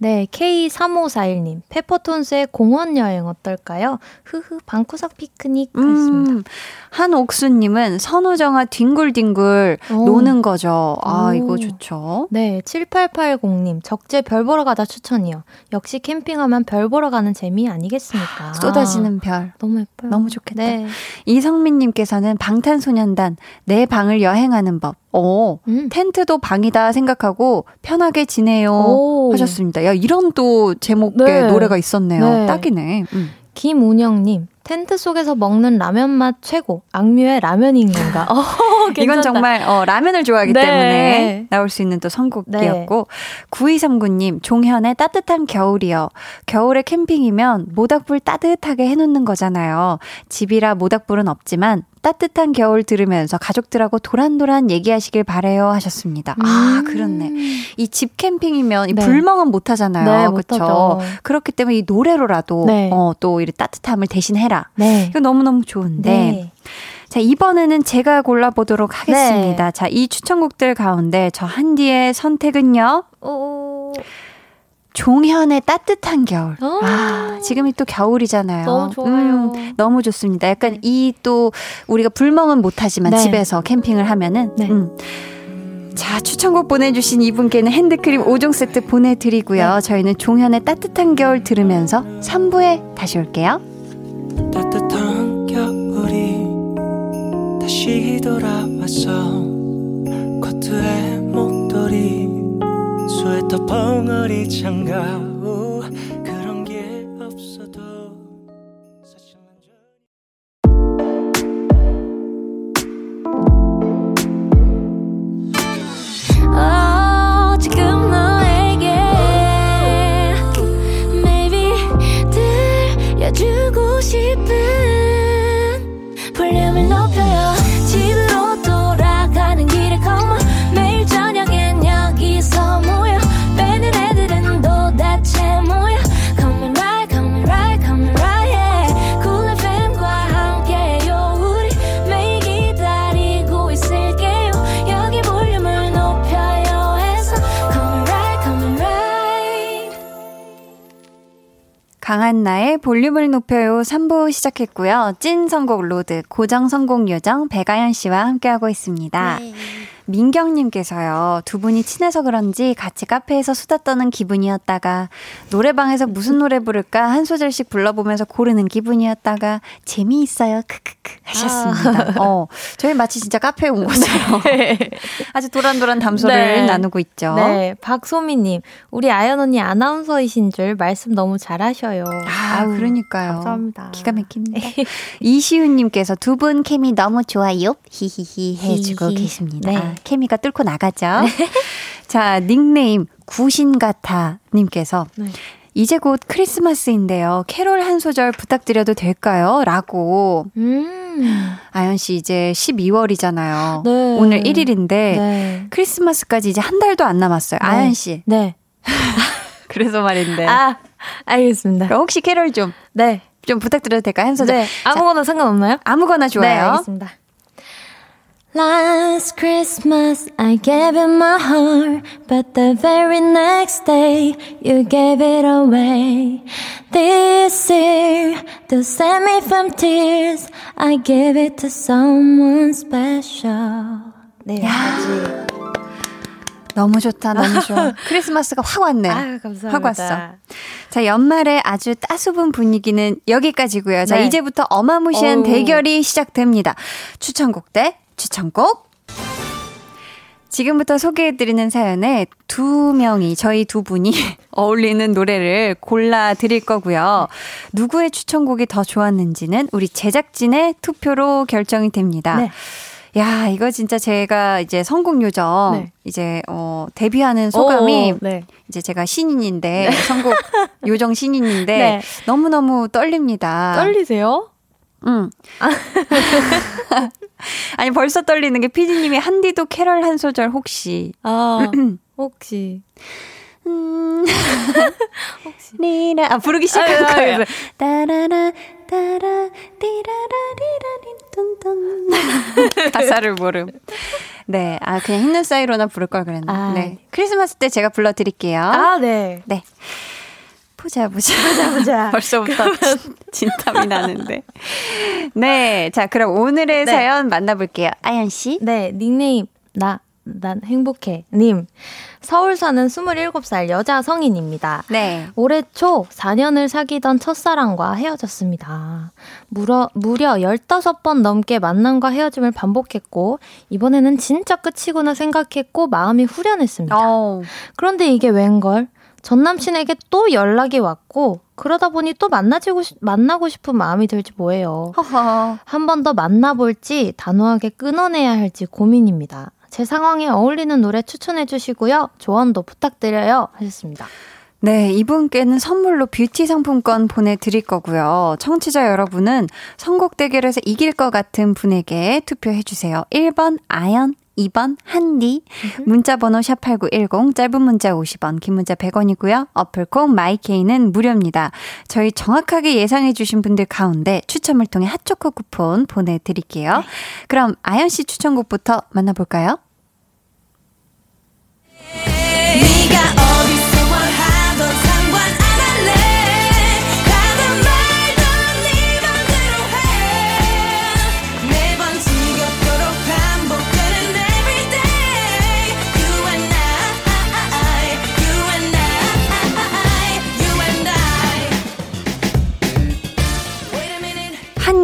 네, K3541님. 페퍼톤스의 공원 여행 어떨까요? 흐흐, 방구석 피크닉 하셨습니다.
음, 한옥수님은 선우정아 뒹굴뒹굴
오.
노는 거죠. 아,
오.
이거 좋죠.
네, 7880님. 적재 별 보러 가다 추천이요. 역시 캠핑하면 별 보러 가는 재미 아니겠습니까?
쏟아지는 별.
너무 예뻐요.
너무 좋겠다.
네.
이성민님께서는 방탄소년단 내 방을 여행하는 법. 오,
음.
텐트도 방이다 생각하고 편하게 지내요.
오.
하셨습니다. 야, 이런 또 제목의
네.
노래가 있었네요.
네.
딱이네. 음.
김운영님. 텐트 속에서 먹는 라면 맛 최고. 악뮤의 라면인 건가? *laughs* 어,
이건. 정말 어, 라면을 좋아하기
네.
때문에 나올 수 있는 또 선곡이었고 9239님 종현의 따뜻한 겨울이요. 겨울에 캠핑이면 모닥불 따뜻하게 해놓는 거잖아요. 집이라 모닥불은 없지만 따뜻한 겨울 들으면서 가족들하고 도란도란 얘기하시길 바래요 하셨습니다. 아
음.
그렇네. 이 집 캠핑이면 이
네.
불멍은 못 하잖아요.
네,
그렇죠. 그렇기 때문에 이 노래로라도
네.
어, 또 이렇게 따뜻함을 대신해라.
네.
이거 너무 너무 좋은데
네.
자, 이번에는 제가 골라보도록 하겠습니다. 자, 이 추천곡들 가운데 저 한디의 선택은요?
오.
종현의 따뜻한 겨울.
어.
아, 지금이 또 겨울이잖아요.
너무 좋아요.
음, 너무 좋습니다. 약간 이또 우리가 불멍은 못하지만
네.
집에서 캠핑을 하면은.
네.
음. 자, 추천곡 보내주신 이분께는 핸드크림 5종 세트 보내드리고요.
네.
저희는 종현의 따뜻한 겨울 들으면서 3부에 다시 올게요.
따뜻한 겨울이 다시 돌아왔어 코트에 스웨터 벙어리 장갑 우, 그런 게 없어도
들려주고 싶은 볼륨을 높여
강한나의 볼륨을 높여요 3부 시작했고요. 찐 선곡 로드 고정 선곡 요정 백아연 씨와 함께하고 있습니다. 민경님께서요, 두 분이 친해서 그런지 같이 카페에서 수다 떠는 기분이었다가, 노래방에서 무슨 노래 부를까 한 소절씩 불러보면서 고르는 기분이었다가, 재미있어요. 크크크 하셨습니다. 어, 저희 마치 진짜 카페에 온 것처럼 *laughs* 아주 도란도란 담소를
네.
나누고 있죠.
네, 박소미님, 우리 아연 언니 아나운서이신 줄 말씀 너무 잘하셔요.
아,
아우,
그러니까요.
감사합니다.
기가 막힙니다. *laughs* 이시윤님께서 두 분 케미 너무 좋아요. 히히히 해주고. 계십니다.
네.
케미가 뚫고 나가죠. *laughs* 자, 닉네임 구신가타님께서
네.
이제 곧 크리스마스인데요. 캐롤 한 소절 부탁드려도 될까요? 라고.
음,
아연 씨 이제 12월이잖아요.
네.
오늘 1일인데
네.
크리스마스까지 이제 한 달도 안 남았어요. 아연 씨.
네. *laughs*
그래서 말인데.
아, 알겠습니다.
혹시 캐롤 좀,
네.
좀 부탁드려도 될까요? 한 소절.
네. 아무거나 상관없나요?
아무거나
네,
좋아요.
알겠습니다. Last Christmas I gave you my heart, but the very next day you gave it away. This year, to save me from tears, I give it to someone special. 네, 여기까지.
너무 좋다, 너무 좋아. 크리스마스가 확 왔네.
아유, 감사합니다.
확 왔어. 자, 연말에 아주 따스분 분위기는 여기까지고요. 자,
네.
이제부터 어마무시한
어우.
대결이 시작됩니다. 추천곡 대 추천곡. 지금부터 소개해드리는 사연에 두 명이, 저희 두 분이 *laughs* 어울리는 노래를 골라 드릴 거고요. 누구의 추천곡이 더 좋았는지는 우리 제작진의 투표로 결정이 됩니다.
네.
야, 이거 진짜 제가 이제 성공 요정,
네.
이제, 어, 데뷔하는 소감이
오, 네.
이제 제가 신인인데, 선곡 요정 신인인데, *laughs*
네.
너무너무 떨립니다.
떨리세요?
응. *laughs* 아니, 벌써 떨리는 게 피디님이 한디도 캐럴 한 소절 혹시.
아, *clears throat* 혹시.
음. *laughs* 혹시. 니라. 아, 부르기 시작한
아, 아,
거예요.
아,
따라라, 따라 띠라라리라린 뚠뚠 *laughs* 가사를 모름. 네, 아 그냥 흰눈 사이로나 부를 걸 그랬네.
아.
네, 크리스마스 때 제가 불러드릴게요.
아, 네.
네. 보자 보자
보자, 보자. *laughs*
벌써부터 진, *laughs* 진땀이 나는데. 네, 자 그럼 오늘의
네.
사연 만나볼게요. 아연 씨.
네, 닉네임 나, 난 행복해 님. 서울 사는 27살 여자 성인입니다.
네.
올해 초 4년을 사귀던 첫사랑과 헤어졌습니다. 무려, 무려 15번 넘게 만남과 헤어짐을 반복했고, 이번에는 진짜 끝이구나 생각했고, 마음이 후련했습니다.
어.
그런데 이게 웬걸? 전 남친에게 또 연락이 왔고, 그러다 보니 또 만나지고, 싶- 만나고 싶은 마음이 들지 뭐예요. 한 번 더 만나볼지 단호하게 끊어내야 할지 고민입니다. 제 상황에 어울리는 노래 추천해 주시고요. 조언도 부탁드려요. 하셨습니다.
네, 이분께는 선물로 뷰티 상품권 보내드릴 거고요. 청취자 여러분은 선곡 대결에서 이길 것 같은 분에게 투표해주세요. 1번 아연, 2번 한디, 문자 번호 샵8910, 짧은 문자 50원, 긴 문자 100원이고요. 어플콩 마이케이는 무료입니다. 저희 정확하게 예상해 주신 분들 가운데 추첨을 통해 핫초코 쿠폰 보내드릴게요. 그럼 아연 씨 추천곡부터 만나볼까요?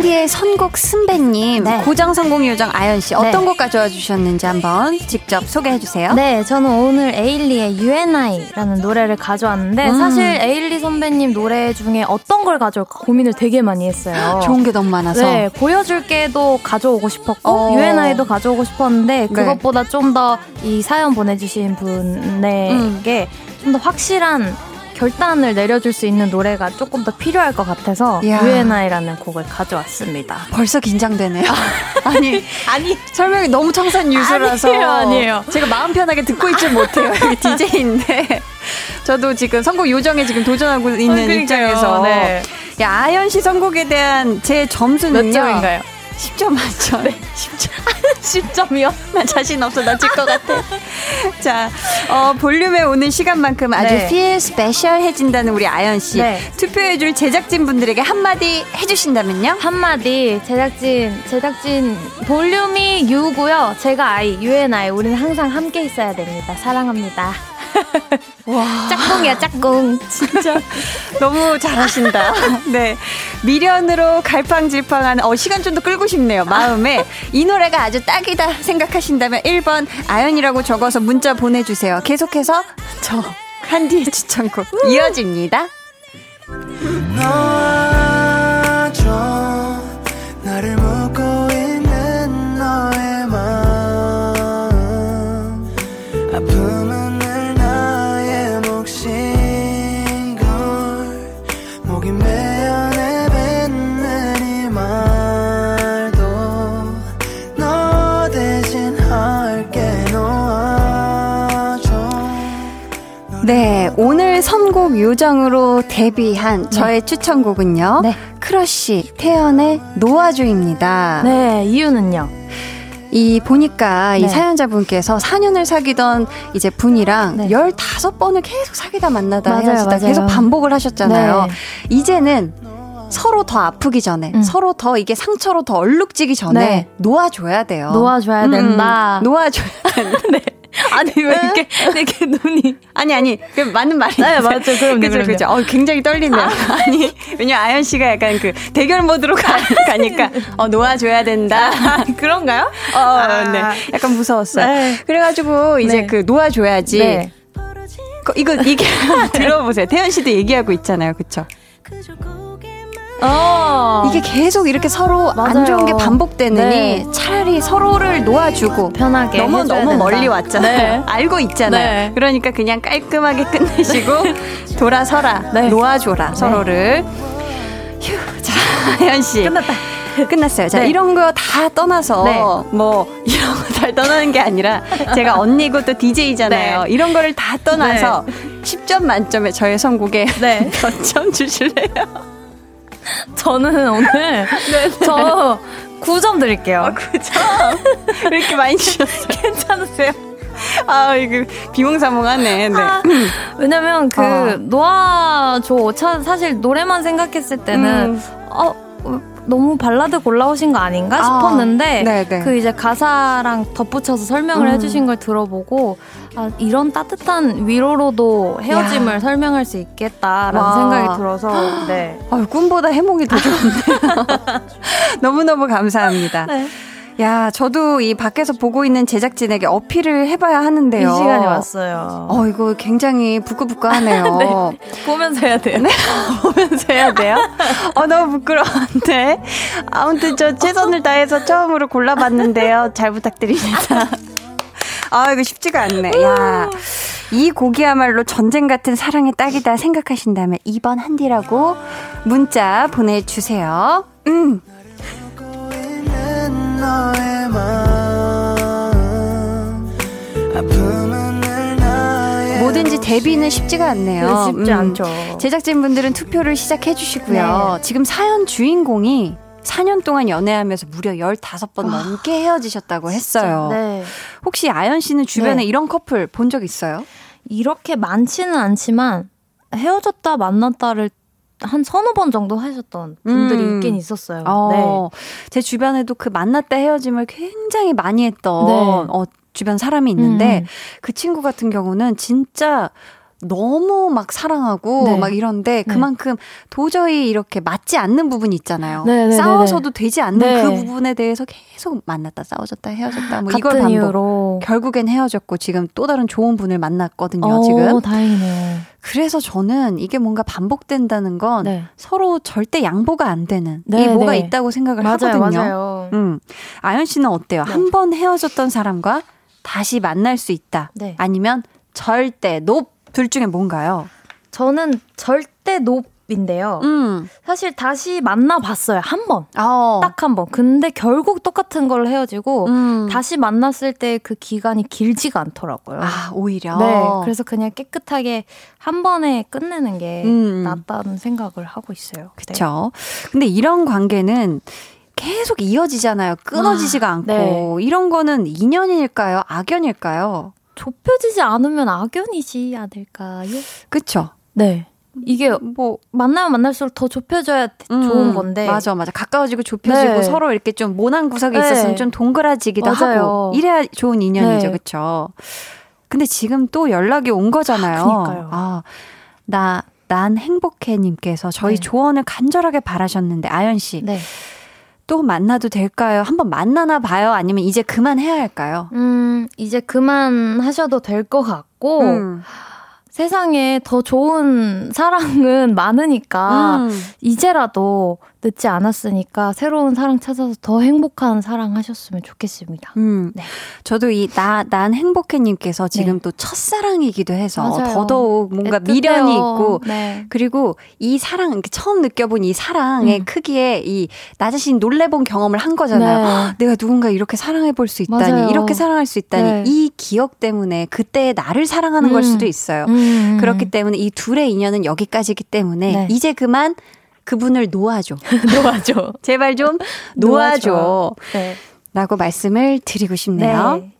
한디의 선곡 승배님,
네.
고정 성공 요정 아연 씨 어떤
네.
곡 가져와 주셨는지 한번 직접 소개해 주세요.
네, 저는 오늘 에일리의 UNI라는 노래를 가져왔는데
음.
사실 에일리 선배님 노래 중에 어떤 걸 가져올까 고민을 되게 많이 했어요. *gasps*
좋은 게 너무 많아서.
네, 보여줄게도 가져오고 싶었고
어.
UNI도 가져오고 싶었는데
네.
그것보다 좀 더 이 사연 보내주신 분에게 좀더 확실한 결단을 내려줄 수 있는 노래가 조금 더 필요할 것 같아서. UNI라는 곡을 가져왔습니다.
벌써 긴장되네요. *laughs* 아니,
아니
설명이 너무 청산 유수라서.
아니에요, 아니에요.
제가 마음 편하게 듣고 있질 못해요. DJ인데. *laughs* 저도 지금 선곡 요정에 지금 도전하고 있는
그러니까요.
입장에서.
네.
야, 아연 씨 선곡에 대한 제 점수는요.
몇 점인가요?
10점 만점.
네. 10점이요?
나 자신 없어. 나 질 것 같아. 자, 어, 볼륨에 오는 시간만큼 아주
네.
feel 스페셜해진다는 우리 아연 씨.
네.
투표해줄 제작진 분들에게 한마디 해주신다면요?
한마디 제작진 제작진 볼륨이 유고요 제가 아이 UNI 우리는 항상 함께 있어야 됩니다 사랑합니다
와.
짝꿍이야 짝꿍
진짜 너무 잘하신다. *laughs* 네. 미련으로 갈팡질팡하는, 어, 시간 좀 더 끌고 싶네요. 마음에. 이 노래가 아주 딱이다 생각하신다면 1번 아연이라고 적어서 문자 보내주세요. 계속해서 저 한디의 추천곡 이어집니다.
너와 저 나를 묻고
선곡 요정으로 데뷔한 저의 추천곡은요.
네.
크러쉬 태연의 놓아줘입니다.
네 이유는요
이 보니까 이
네.
사연자분께서 4년을 사귀던 이제 분이랑
네.
15번을 계속 사귀다 만나다
맞아요,
헤어지다
맞아요.
계속 반복을 하셨잖아요.
네.
이제는 서로 더 아프기 전에
음.
서로 더 이게 상처로 더 얼룩지기 전에
네.
놓아줘야 돼요.
놓아줘야
음,
된다.
놓아줘야 된다. *laughs* 네. *laughs*
아니 왜 이렇게 되게 눈이
아니 아니 그 맞는 말이에요.
네, 맞죠. 그럼요,
그죠. 그죠. 어 굉장히 떨리네요. 아. 니 왜냐 면 아연 씨가 약간 그 대결 모드로 가, *laughs* 가니까 어 놓아줘야 된다. *laughs*
그런가요?
어,
아.
네. 약간 무서웠어요.
네.
그래가지고 이제
네.
그 놓아줘야지.
네.
그, 이거 이게 들어보세요. 태연 씨도 얘기하고 있잖아요, 그쵸?
어
이게 계속 이렇게 서로 안
맞아요.
좋은 게 반복되느니
네.
차라리 서로를 놓아주고
편하게
너무 너무
된다.
멀리 왔잖아요.
네. *laughs*
알고 있잖아요.
네.
그러니까 그냥 깔끔하게 끝내시고 *laughs* 돌아서라,
네.
놓아줘라 서로를. 휴, 자, 혜연 씨.
끝났다.
끝났어요. 자,
네.
이런 거 다 떠나서
네.
뭐 이런 거 다 떠나는 게 아니라 제가 언니고 또 DJ잖아요.
네.
이런 거를 다 떠나서 10점 만점에 저의 선곡에
네. *laughs*
몇점 주실래요? *laughs*
저는 오늘 *laughs* 저 9점 드릴게요.
왜 이렇게 많이 주셨어요? *laughs*
괜찮으세요?
아, 이거 비몽사몽하네. 네.
아, 왜냐면 그
어.
노아조 차 사실 노래만 생각했을 때는
음.
어 어, 너무 발라드 골라오신 거 아닌가
아,
싶었는데
네네.
그 이제 가사랑 덧붙여서 설명을
음.
해주신 걸 들어보고 아 이런 따뜻한 위로로도 헤어짐을 설명할 수 있겠다라는
와.
생각이 들어서 네.
아, 꿈보다 해몽이 더 좋은데요. *laughs* *laughs* 너무너무 감사합니다.
네.
야, 저도 이 밖에서 보고 있는 제작진에게 어필을 해봐야 하는데요.
이 시간이 왔어요.
어, 이거 굉장히 부끄부끄하네요. *laughs*
네. 보면서 해야 돼요. *laughs*
보면서 해야 돼요? 어, 너무 부끄러운데. 아무튼 저 최선을 다해서 처음으로 골라봤는데요. 잘 부탁드립니다. 아, 이거 쉽지가 않네. 야. 이 곡이야말로 전쟁 같은 사랑의 딱이다 생각하신다면 2번 한디라고 문자 보내주세요. 음.
있는 너의 마음 아픔은 늘 나의
뭐든지 데뷔는 쉽지가 않네요.
네, 쉽지
음.
않죠.
제작진분들은 투표를 시작해 주시고요. 지금 사연 주인공이 4년 동안 연애하면서 무려 15번 넘게 헤어지셨다고 했어요.
네.
혹시 아연 씨는 주변에
네.
이런 커플 본 적 있어요?
이렇게 많지는 않지만 헤어졌다 만났다를 한 서너 번 정도 하셨던 분들이
음.
있긴 있었어요.
어, 제 주변에도 그 만났다 헤어짐을 굉장히 많이 했던
네.
어, 주변 사람이 있는데
음.
그 친구 같은 경우는 진짜 너무 막 사랑하고
네.
막 이런데
네.
그만큼 도저히 이렇게 맞지 않는 부분이 있잖아요.
네, 네, 네,
싸워서도 되지 않는
네.
그 부분에 대해서 계속 만났다 싸워졌다 헤어졌다 뭐 이걸 반복.
이유로
결국엔 헤어졌고 지금 또 다른 좋은 분을 만났거든요.
어,
지금.
다행이네요.
그래서 저는 이게 뭔가 반복된다는 건
네.
서로 절대 양보가 안 되는
네,
이 뭐가
네.
있다고 생각을
맞아요,
하거든요.
맞아요.
음. 아연 씨는 어때요?
네.
한번 헤어졌던 사람과 다시 만날 수 있다.
네.
아니면 절대 높 둘 중에 뭔가요?
저는 절대 높인데요.
음.
사실 다시 만나봤어요. 한 번.
어.
딱한 번. 근데 결국 똑같은 걸로 헤어지고
음.
다시 만났을 때 그 기간이 길지가 않더라고요.
아, 오히려.
네. 그래서 그냥 깨끗하게 한 번에 끝내는 게
음.
낫다는 생각을 하고 있어요. 네.
그렇죠. 근데 이런 관계는 계속 이어지잖아요. 끊어지지가
아,
않고.
네.
이런 거는 인연일까요? 악연일까요?
좁혀지지 않으면 악연이지 않을까요?
그쵸?
네. 이게
뭐
만나면 만날수록 더 좁혀져야
음,
좋은 건데.
맞아, 맞아. 가까워지고 좁혀지고
네.
서로 이렇게 좀 모난 구석이
네.
있었으면 좀 동그라지기도
맞아요.
하고 이래야 좋은 인연이죠,
네.
그렇죠? 근데 지금 또 연락이 온 거잖아요.
아, 그니까요.
아, 나, 난 행복해 님께서 저희
네.
조언을 간절하게 바라셨는데 아연 씨 또
네.
만나도 될까요? 한번 만나나 봐요? 아니면 이제 그만해야 할까요?
음, 이제 그만 하셔도 될 것 같고,
음.
세상에 더 좋은 사랑은 많으니까,
음.
이제라도 늦지 않았으니까 새로운 사랑 찾아서 더 행복한 사랑 하셨으면 좋겠습니다.
음,
네.
저도 이 나 난 행복해님께서 지금
네.
또 첫사랑이기도 해서
맞아요.
더더욱 뭔가
애틋해요.
미련이 있고
네.
그리고 이 사랑 처음 느껴본 이 사랑의
음.
크기에 이 나 자신 놀래본 경험을 한 거잖아요.
네.
헉, 내가 누군가 이렇게 사랑해 볼 수 있다니
맞아요.
이렇게 사랑할 수 있다니
네.
이 기억 때문에 그때의 나를 사랑하는 걸
음.
수도 있어요.
음.
그렇기 때문에 이 둘의 인연은 여기까지기 때문에
네.
이제 그만 그분을 놓아줘. *laughs*
놓아줘.
제발 좀 *laughs* 놓아줘.
네.
라고 말씀을 드리고 싶네요.
네.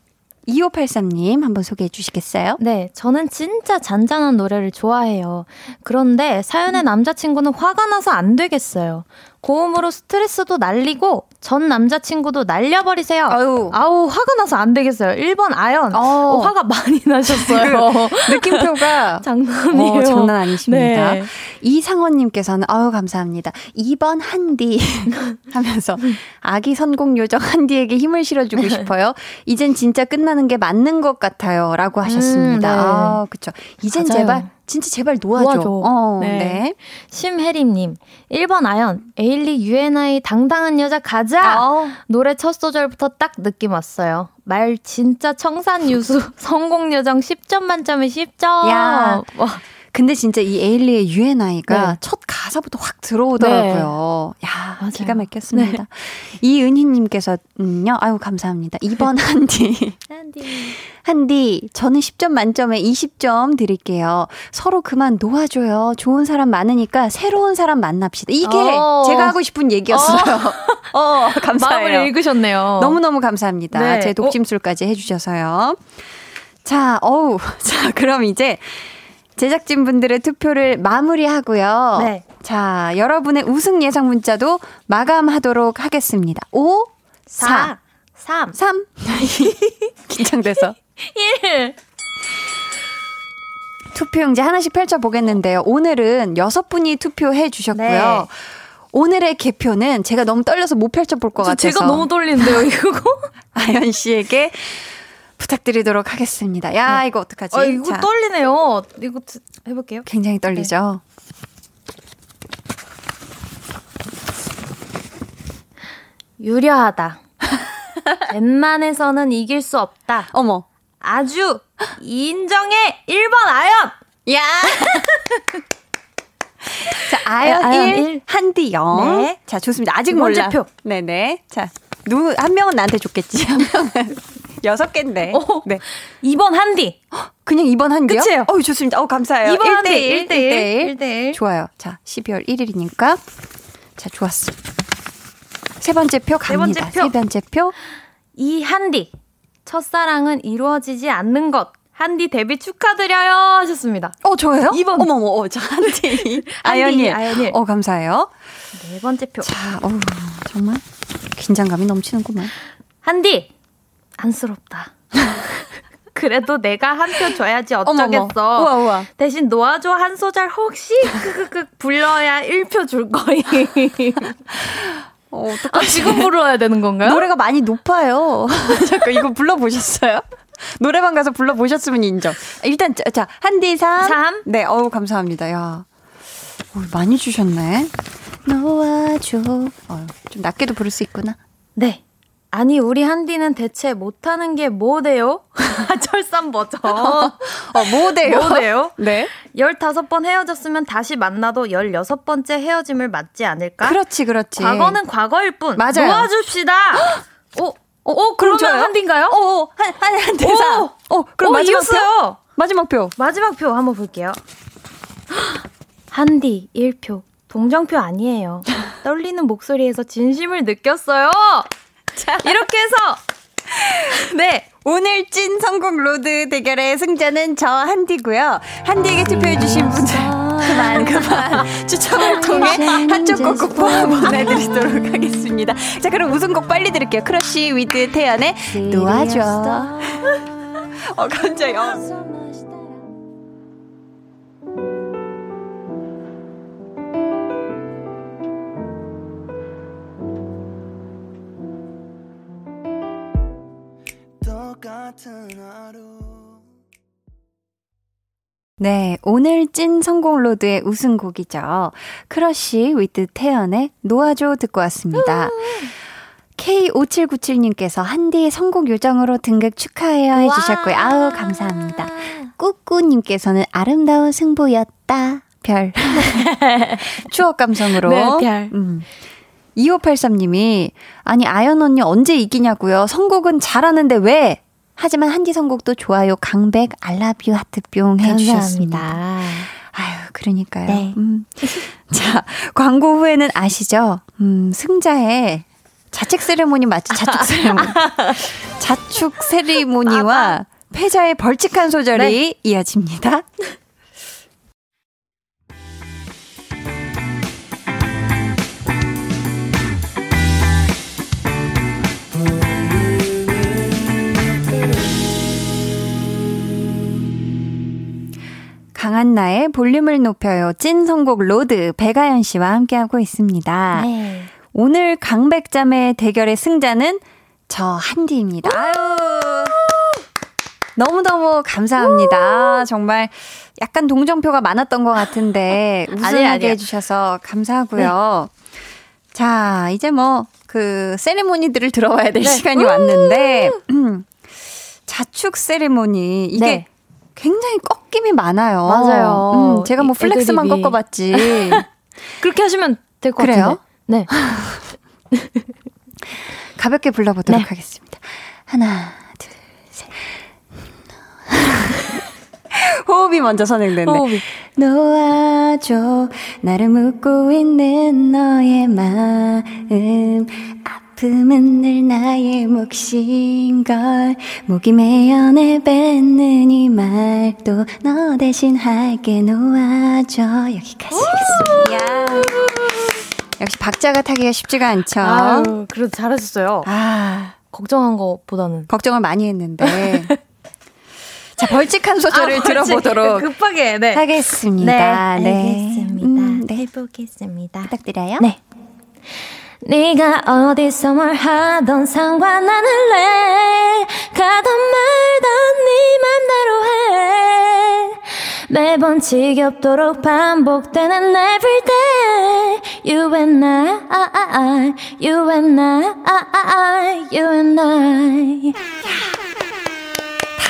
2583님 한번 소개해 주시겠어요?
네, 저는 진짜 잔잔한 노래를 좋아해요. 그런데 사연의 남자친구는 화가 나서 안 되겠어요. 고음으로 스트레스도 날리고 전 남자친구도 날려버리세요.
아유.
아우, 화가 나서 안 되겠어요. 1번 아연.
어.
어, 화가 많이 나셨어요. *laughs*
느낌표가 *laughs*
장난이에요.
어, 장난 아니십니다.
네.
이상원님께서는 아유 감사합니다. 2번 한디 *laughs* 하면서 아기 선공 요정 한디에게 힘을 실어주고 싶어요. 이젠 진짜 끝나는 게 맞는 것 같아요.라고 하셨습니다.
음, 네.
아 그렇죠. 이젠
맞아요.
제발 진짜 제발 놓아줘.
놓아줘.
어,
네.
네.
심혜림님, 1번 아연, 에일리 UNI 당당한 여자 가자!
아,
노래 첫 소절부터 딱 느낌 왔어요. 말 진짜 청산유수, *laughs* 성공요정 10점 만점에 10점!
야.
와,
근데 진짜 이 에일리의 UNI가
네.
첫 가사부터 확 들어오더라고요. 야,
네. 맞아요.
기가 막혔습니다. *laughs* 이은희님께서는요, 아유, 감사합니다. 2번 *laughs* 한디. 한디, 저는 10점 만점에 20점 드릴게요. 서로 그만 놓아줘요. 좋은 사람 많으니까 새로운 사람 만납시다. 이게
어.
제가 하고 싶은 얘기였어요. 어, *laughs* 감사해요.
마음을 읽으셨네요.
너무너무 감사합니다.
네.
제 독심술까지 해주셔서요. 자, 어우. 자, 그럼 이제 제작진분들의 투표를 마무리하고요.
네.
자, 여러분의 우승 예상 문자도 마감하도록 하겠습니다. 5, 4,
3,
3. 긴장돼서. *laughs*
1.
투표용지 하나씩 펼쳐보겠는데요. 오늘은 여섯 분이 투표해 주셨고요.
네.
오늘의 개표는 제가 너무 떨려서 못 펼쳐볼 것 같아서.
제가 너무 떨리는데요, 이거. *laughs*
아연 씨에게 부탁드리도록 하겠습니다. 야, 이거 어떡하지?
아, 이거
자,
떨리네요. 이거 드- 해볼게요.
굉장히 떨리죠?
유려하다. *laughs* 웬만해서는 이길 수 없다.
어머.
아주 인정해 1번 아연.
야! *laughs* 자, 아연,
네, 아연
1,
일.
한디 0.
네.
자, 좋습니다. 아직 몰라.
표.
네네. 자, 누, 한 명은 나한테 줬겠지. 한 명은. 여섯 개인데.
오.
네.
2번 한디.
그냥 2번 한디요?
끝이에요.
어우, 좋습니다. 어우, 감사해요.
2번 한디.
1대 1.
1대 1. 1대 1.
좋아요. 자, 12월 1일이니까. 자, 좋았어. 세 번째
표세
갑니다.
번째 표.
세 번째 표.
이 한디. 첫사랑은 이루어지지 않는 것. 한디 데뷔 축하드려요 하셨습니다.
어, 저예요?
이번.
어머머, 어, 자, 한디. 아연이.
아연일.
어, 감사해요.
네 번째 표.
자, 어우, 정말 긴장감이 넘치는구만.
한디. 안쓰럽다. *laughs* 그래도 내가 한 표 줘야지 어쩌겠어.
우와, 우와.
대신 놓아줘 한 소절 혹시 크크크 불러야 1표 줄 거임. *laughs*
어,
아, 지금 불러야 되는 건가요?
노래가 많이 높아요. *laughs* 잠깐, 이거 불러보셨어요? 노래방 가서 불러보셨으면 인정. 일단, 자, 자 한디 3.
삼.
네, 어우, 감사합니다. 야. 어, 많이 주셨네. 놓아줘. 어, 좀 낮게도 부를 수 있구나.
네. 아니 우리 한디는 대체 못하는 게 뭐대요? *laughs* 철산 버전. *laughs*
어, 뭐대요?
뭐대요?
네.
15번 헤어졌으면 다시 만나도 16번째 헤어짐을 맞지 않을까?
그렇지, 그렇지.
과거는 과거일 뿐.
맞아요.
놓아줍시다. *gasps* 어, 어,
그럼
그러면
저요?
한디인가요?
어, 어, 한, 한, 한 대사.
오!
어, 그럼
어,
마지막 표?
이겼어요.
마지막 표.
마지막 표 한번 볼게요. *gasps* 한디 1표. 동정표 아니에요. *laughs* 떨리는 목소리에서 진심을 느꼈어요. 이렇게 해서 *laughs* 네.
오늘 찐 선곡 로드 대결의 승자는 저 한디고요. 한디에게 투표해주신 분들 그만 그만 추첨을 통해 한쪽 곡 쿠폰 보내드리도록 하겠습니다. 자 그럼 우승곡 빨리 들을게요. 크러쉬 with 태연의 놓아줘. *laughs* 어 깜짝이야. 네, 오늘 찐 선곡 로드의 우승곡이죠. 크러쉬 with 태연의 놓아줘 듣고 왔습니다. K5797님께서 한디의 선곡 요정으로 등극 축하해요 해주셨고요. 아우, 감사합니다. 꾸꾸님께서는 아름다운 승부였다. 별. *laughs* 추억 감성으로.
네, 별.
음. 2583님이, 아니, 아연 언니 언제 이기냐고요. 선곡은 잘하는데 왜? 하지만 한디 선곡도 좋아요. 강백, 알라뷰 하트뿅 해주셨습니다. 아유, 그러니까요.
네.
음. *laughs* 자, 광고 후에는 아시죠? 음, 승자의 자책 세레모니 맞죠? 자축 *laughs* 세레모니. 자축 세리모니와 패자의 벌칙한 소절이 이어집니다. 강한나의 볼륨을 높여요. 찐 선곡 로드 백아연 씨와 함께하고 있습니다.
네.
오늘 강백잠의 대결의 승자는 저 한디입니다. 아유. 너무너무 감사합니다. 정말 약간 동정표가 많았던 것 같은데 *laughs* 우승하게. 해주셔서 감사하고요. 자, 이제 뭐 그 세레모니들을 들어봐야 될 시간이 왔는데 음, 자축 세레모니 이게
네.
굉장히 꺾임이 많아요.
맞아요.
음, 제가
뭐이
플렉스만
애드립이.
꺾어봤지. *laughs*
그렇게 하시면 될 것? 같은데. 네. *laughs*
가볍게 불러보도록
네.
하겠습니다. 하나, 둘, 셋. *laughs* 호흡이 먼저 선행됐네.
호흡이.
놓아줘 나를 묻고 있는 너의 마음 아픔은 늘 나의 몫인 걸 목이 메어 내뱉는 이 말도 너 대신 할게 놓아줘 여기까지 하겠습니다 역시 박자가 타기가 쉽지가 않죠
아유, 그래도 잘하셨어요.
아
걱정한 것보다는.
걱정을 많이 했는데 *laughs* 자 벌칙한 소절을
아, 벌칙.
들어보도록
급하게, 네.
하겠습니다 네.
알겠습니다.
음, 네.
해보겠습니다.
부탁드려요
네. 네가 어디서 뭘 하던 상관 안 할래? 가던 말던 네 맘대로 해. 매번 지겹도록 반복되는 everyday You and I, you and I, you and I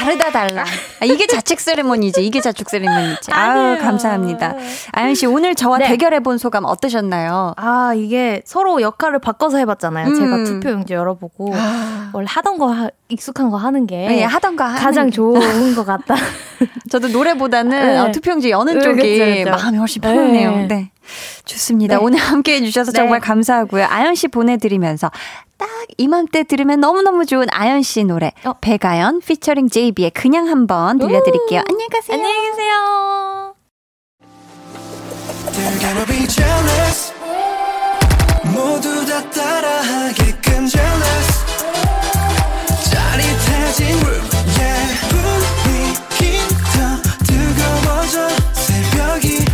다르다 달라. 아, 이게 자축 세레모니지. 이게 자축 세레모니지. 아유,
아니에요.
감사합니다. 아연 씨 오늘 저와
네.
대결해 본 소감 어떠셨나요?
아 이게 서로 역할을 바꿔서 해봤잖아요
음.
제가 투표용지 열어보고
아.
원래 하던 거 하- 익숙한 거 하는 게
네, 하던 거 하는
가장
게.
좋은 것 같다 *laughs*
저도 노래보다는
네.
어, 투표용지 여는
네,
쪽이
그쵸, 그쵸.
마음이 훨씬 편하네요. 네.
네.
좋습니다.
네.
오늘 함께 해주셔서
네.
정말 감사하고요. 아연 씨 보내드리면서 딱 이맘때 들으면 너무너무 좋은 아연 씨 노래
어.
배가연 피처링 JB의 그냥 한번 들려드릴게요. 안녕히 가세요.
안녕히 계세요
새벽이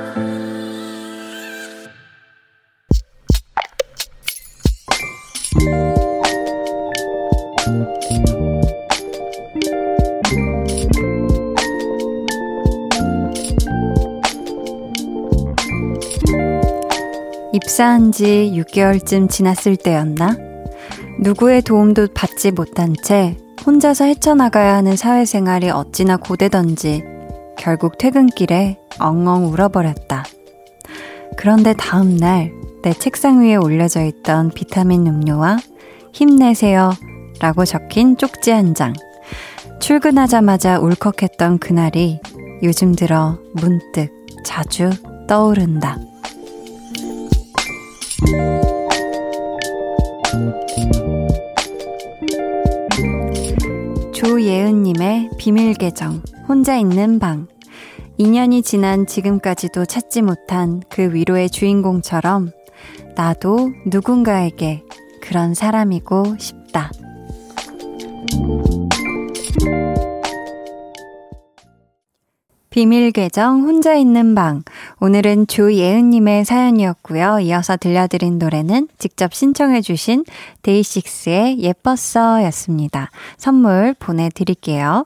입사한 지 6개월쯤 지났을 때였나? 누구의 도움도 받지 못한 채 혼자서 헤쳐나가야 하는 사회생활이 어찌나 고되던지 결국 퇴근길에 엉엉 울어버렸다. 그런데 다음날 내 책상 위에 올려져 있던 비타민 음료와 힘내세요 라고 적힌 쪽지 한 장. 출근하자마자 울컥했던 그날이 요즘 들어 문득 자주 떠오른다. 조예은님의 비밀 계정, 혼자 있는 방. 2년이 지난 지금까지도 찾지 못한 그 위로의 주인공처럼 나도 누군가에게 그런 사람이고 싶다. 비밀 계정 혼자 있는 방. 오늘은 조예은님의 사연이었고요. 이어서 들려드린 노래는 직접 신청해주신 데이식스의 예뻤어 였습니다. 선물 보내드릴게요.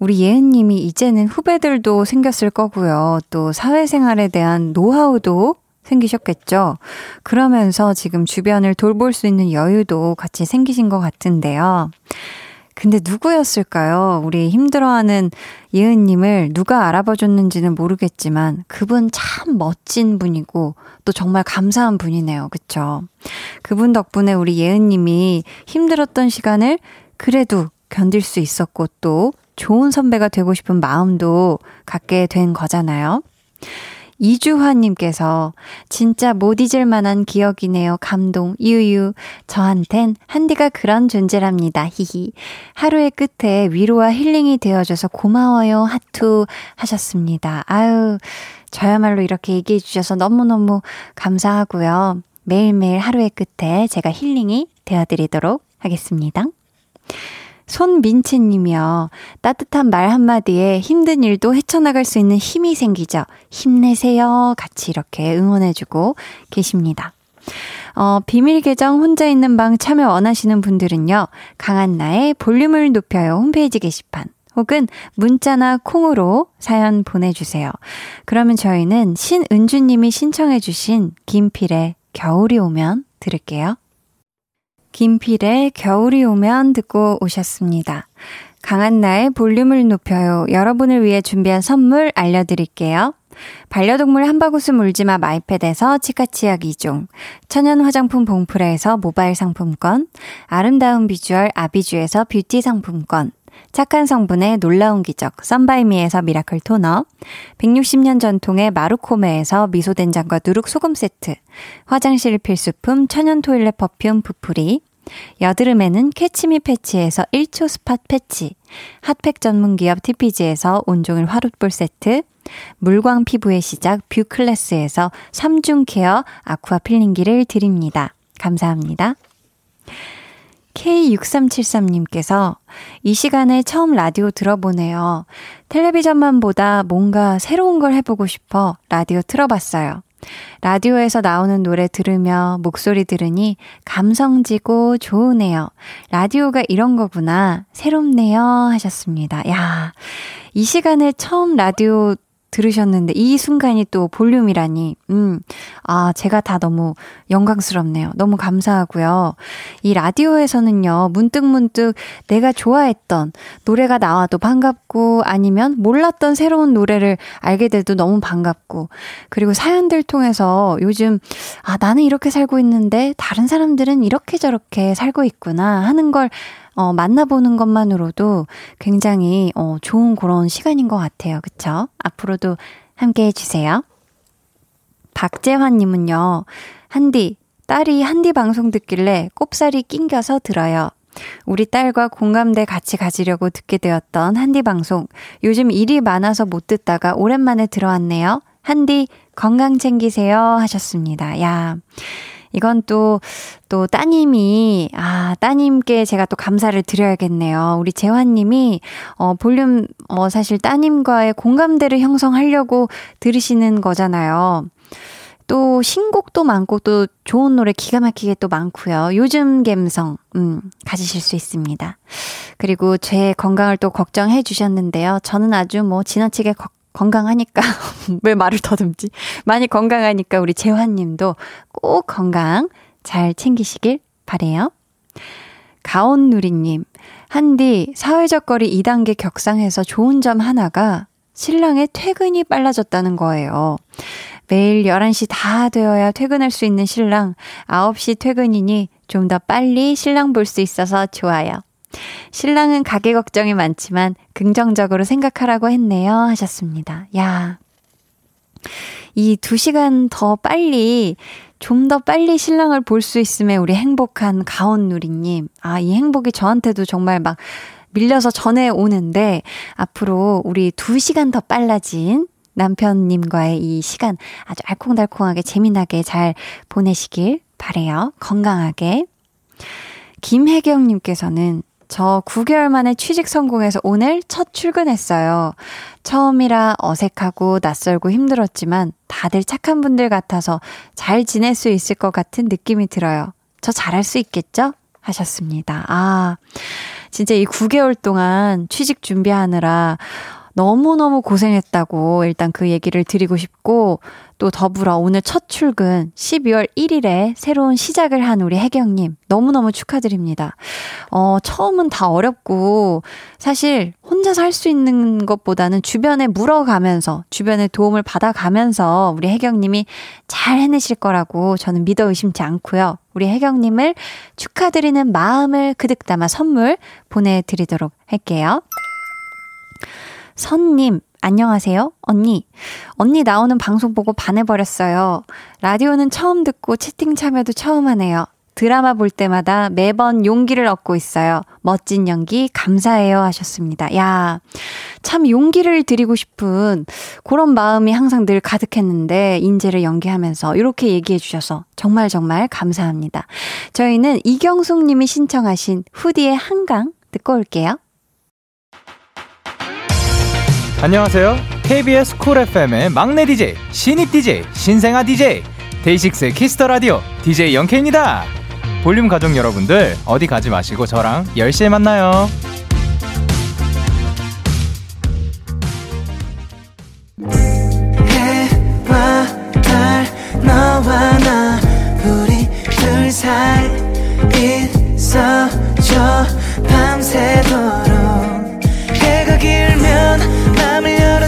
우리 예은님이 이제는 후배들도 생겼을 거고요. 또 사회생활에 대한 노하우도 생기셨겠죠. 그러면서 지금 주변을 돌볼 수 있는 여유도 같이 생기신 것 같은데요. 근데 누구였을까요? 우리 힘들어하는 예은님을 누가 알아봐 줬는지는 모르겠지만 그분 참 멋진 분이고 또 정말 감사한 분이네요. 그쵸? 그분 덕분에 우리 예은님이 힘들었던 시간을 그래도 견딜 수 있었고 또 좋은 선배가 되고 싶은 마음도 갖게 된 거잖아요. 이주화님께서 진짜 못 잊을 만한 기억이네요. 감동, 유유. 저한텐 한디가 그런 존재랍니다. 히히. 하루의 끝에 위로와 힐링이 되어줘서 고마워요. 하투 하셨습니다. 아유, 저야말로 이렇게 얘기해 주셔서 너무너무 감사하고요. 매일매일 하루의 끝에 제가 힐링이 되어드리도록 하겠습니다. 손민채님이요. 따뜻한 말 한마디에 힘든 일도 헤쳐나갈 수 있는 힘이 생기죠. 힘내세요. 같이 이렇게 응원해주고 계십니다. 어, 비밀 계정 혼자 있는 방 참여 원하시는 분들은요. 강한 나의 볼륨을 높여요 홈페이지 게시판 혹은 문자나 콩으로 사연 보내주세요. 그러면 저희는 신은주님이 신청해주신 김필의 겨울이 오면 들을게요. 김필의 겨울이 오면 듣고 오셨습니다. 강한나의 볼륨을 높여요. 여러분을 위해 준비한 선물 알려드릴게요. 반려동물 한바구스 물지마 마이패드에서 치카치약 2종, 천연 화장품 봉프레에서 모바일 상품권, 아름다운 비주얼 아비주에서 뷰티 상품권, 착한 성분의 놀라운 기적 썬바이미에서 miracle 토너 160년 전통의 마루코메에서 미소된장과 누룩소금 세트 화장실 필수품 천연 toilet perfume 부풀이 여드름에는 캐치미 패치에서 1초 spot 패치 핫팩 전문 기업 TPG에서 온종일 화롯불 세트 물광 피부의 시작 뷰클래스에서 3중 케어 aqua 필링기를 드립니다. 감사합니다. K6373님께서 이 시간에 처음 라디오 들어보네요. 텔레비전만 보다 뭔가 새로운 걸 해보고 싶어 라디오 틀어봤어요. 라디오에서 나오는 노래 들으며 목소리 들으니 감성지고 좋으네요. 라디오가 이런 거구나. 새롭네요. 하셨습니다. 야, 이 시간에 처음 라디오 들으셨는데 이 순간이 또 볼륨이라니. 음. 아, 제가 다 너무 영광스럽네요. 너무 감사하고요. 이 라디오에서는요. 문득 문득 내가 좋아했던 노래가 나와도 반갑고 아니면 몰랐던 새로운 노래를 알게 돼도 너무 반갑고 그리고 사연들 통해서 요즘 아, 나는 이렇게 살고 있는데 다른 사람들은 이렇게 저렇게 살고 있구나 하는 걸 어, 만나보는 것만으로도 굉장히 어, 좋은 그런 시간인 것 같아요. 그쵸? 앞으로도 함께 해주세요. 박재환님은요, 한디, 딸이 한디 방송 듣길래 꼽살이 낑겨서 들어요. 우리 딸과 공감대 같이 가지려고 듣게 되었던 한디 방송. 요즘 일이 많아서 못 듣다가 오랜만에 들어왔네요. 한디 건강 챙기세요 하셨습니다. 야. 이건 또, 또 따님이, 아, 따님께 제가 또 감사를 드려야겠네요. 우리 재환님이, 어, 볼륨, 어, 사실 따님과의 공감대를 형성하려고 들으시는 거잖아요. 또 신곡도 많고 또 좋은 노래 기가 막히게 또 많고요. 요즘 감성 음, 가지실 수 있습니다. 그리고 제 건강을 또 걱정해 주셨는데요. 저는 아주 뭐 지나치게 거, 건강하니까 *laughs* 왜 말을 더듬지? 많이 건강하니까 우리 재환 님도 꼭 건강 잘 챙기시길 바래요. 가온누리 님. 한디 사회적 거리 2단계 격상해서 좋은 점 하나가 신랑의 퇴근이 빨라졌다는 거예요. 매일 11시 다 되어야 퇴근할 수 있는 신랑, 9시 퇴근이니 좀 더 빨리 신랑 볼 수 있어서 좋아요. 신랑은 가게 걱정이 많지만 긍정적으로 생각하라고 했네요. 하셨습니다. 야. 이 두 시간 더 빨리, 좀 더 빨리 신랑을 볼 수 있음에 우리 행복한 가온누리님. 아, 이 행복이 저한테도 정말 막 밀려서 전해 오는데, 앞으로 우리 두 시간 더 빨라진 남편님과의 이 시간 아주 알콩달콩하게 재미나게 잘 보내시길 바래요. 건강하게. 김혜경님께서는 저 9개월 만에 취직 성공해서 오늘 첫 출근했어요. 처음이라 어색하고 낯설고 힘들었지만 다들 착한 분들 같아서 잘 지낼 수 있을 것 같은 느낌이 들어요. 저 잘할 수 있겠죠? 하셨습니다. 아, 진짜 이 9개월 동안 취직 준비하느라 너무너무 고생했다고 일단 그 얘기를 드리고 싶고 또 더불어 오늘 첫 출근 12월 1일에 새로운 시작을 한 우리 혜경님 너무너무 축하드립니다. 어, 처음은 다 어렵고 사실 혼자서 할 수 있는 것보다는 주변에 물어가면서 주변의 도움을 받아가면서 우리 혜경님이 잘 해내실 거라고 저는 믿어 의심치 않고요. 우리 혜경님을 축하드리는 마음을 그득 담아 선물 보내드리도록 할게요. 선님, 안녕하세요. 언니. 언니 나오는 방송 보고 반해버렸어요. 라디오는 처음 듣고 채팅 참여도 처음 하네요. 드라마 볼 때마다 매번 용기를 얻고 있어요. 멋진 연기 감사해요 하셨습니다. 야, 참 용기를 드리고 싶은 그런 마음이 항상 늘 가득했는데 인재를 연기하면서 이렇게 얘기해 주셔서 정말 정말 감사합니다. 저희는 이경숙 님이 신청하신 후디의 한강 듣고 올게요.
안녕하세요. KBS 쿨 FM의 막내 DJ, 신입 DJ, 신생아 DJ, DAY6 Kiss the Radio DJ 영케입니다. 볼륨 가족 여러분들 어디 가지 마시고 저랑 10시에 만나요. 밤새도록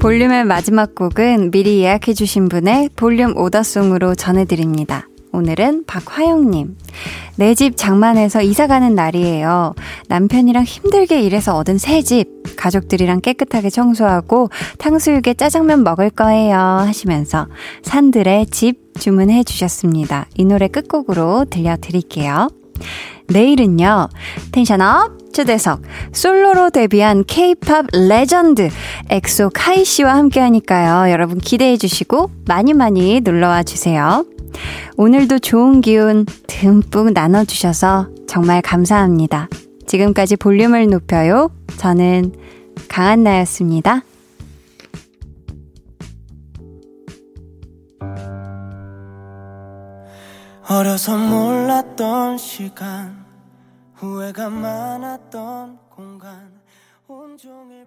볼륨의 마지막 곡은 미리 예약해주신 분의 볼륨 오더송으로 전해드립니다. 오늘은 박화영님. 내 집 장만해서 이사 가는 날이에요. 남편이랑 힘들게 일해서 얻은 새 집. 가족들이랑 깨끗하게 청소하고 탕수육에 짜장면 먹을 거예요. 하시면서 산들의 집 주문해 주셨습니다. 이 노래 끝곡으로 들려드릴게요. 내일은요, 텐션업 초대석, 솔로로 데뷔한 케이팝 레전드, 엑소 카이 씨와 함께 하니까요. 여러분 기대해 주시고 많이 많이 놀러와 주세요. 오늘도 좋은 기운 듬뿍 나눠주셔서 정말 감사합니다. 지금까지 볼륨을 높여요. 저는 강한나였습니다.
어려서 몰랐던 시간 후회가 많았던 공간 온종일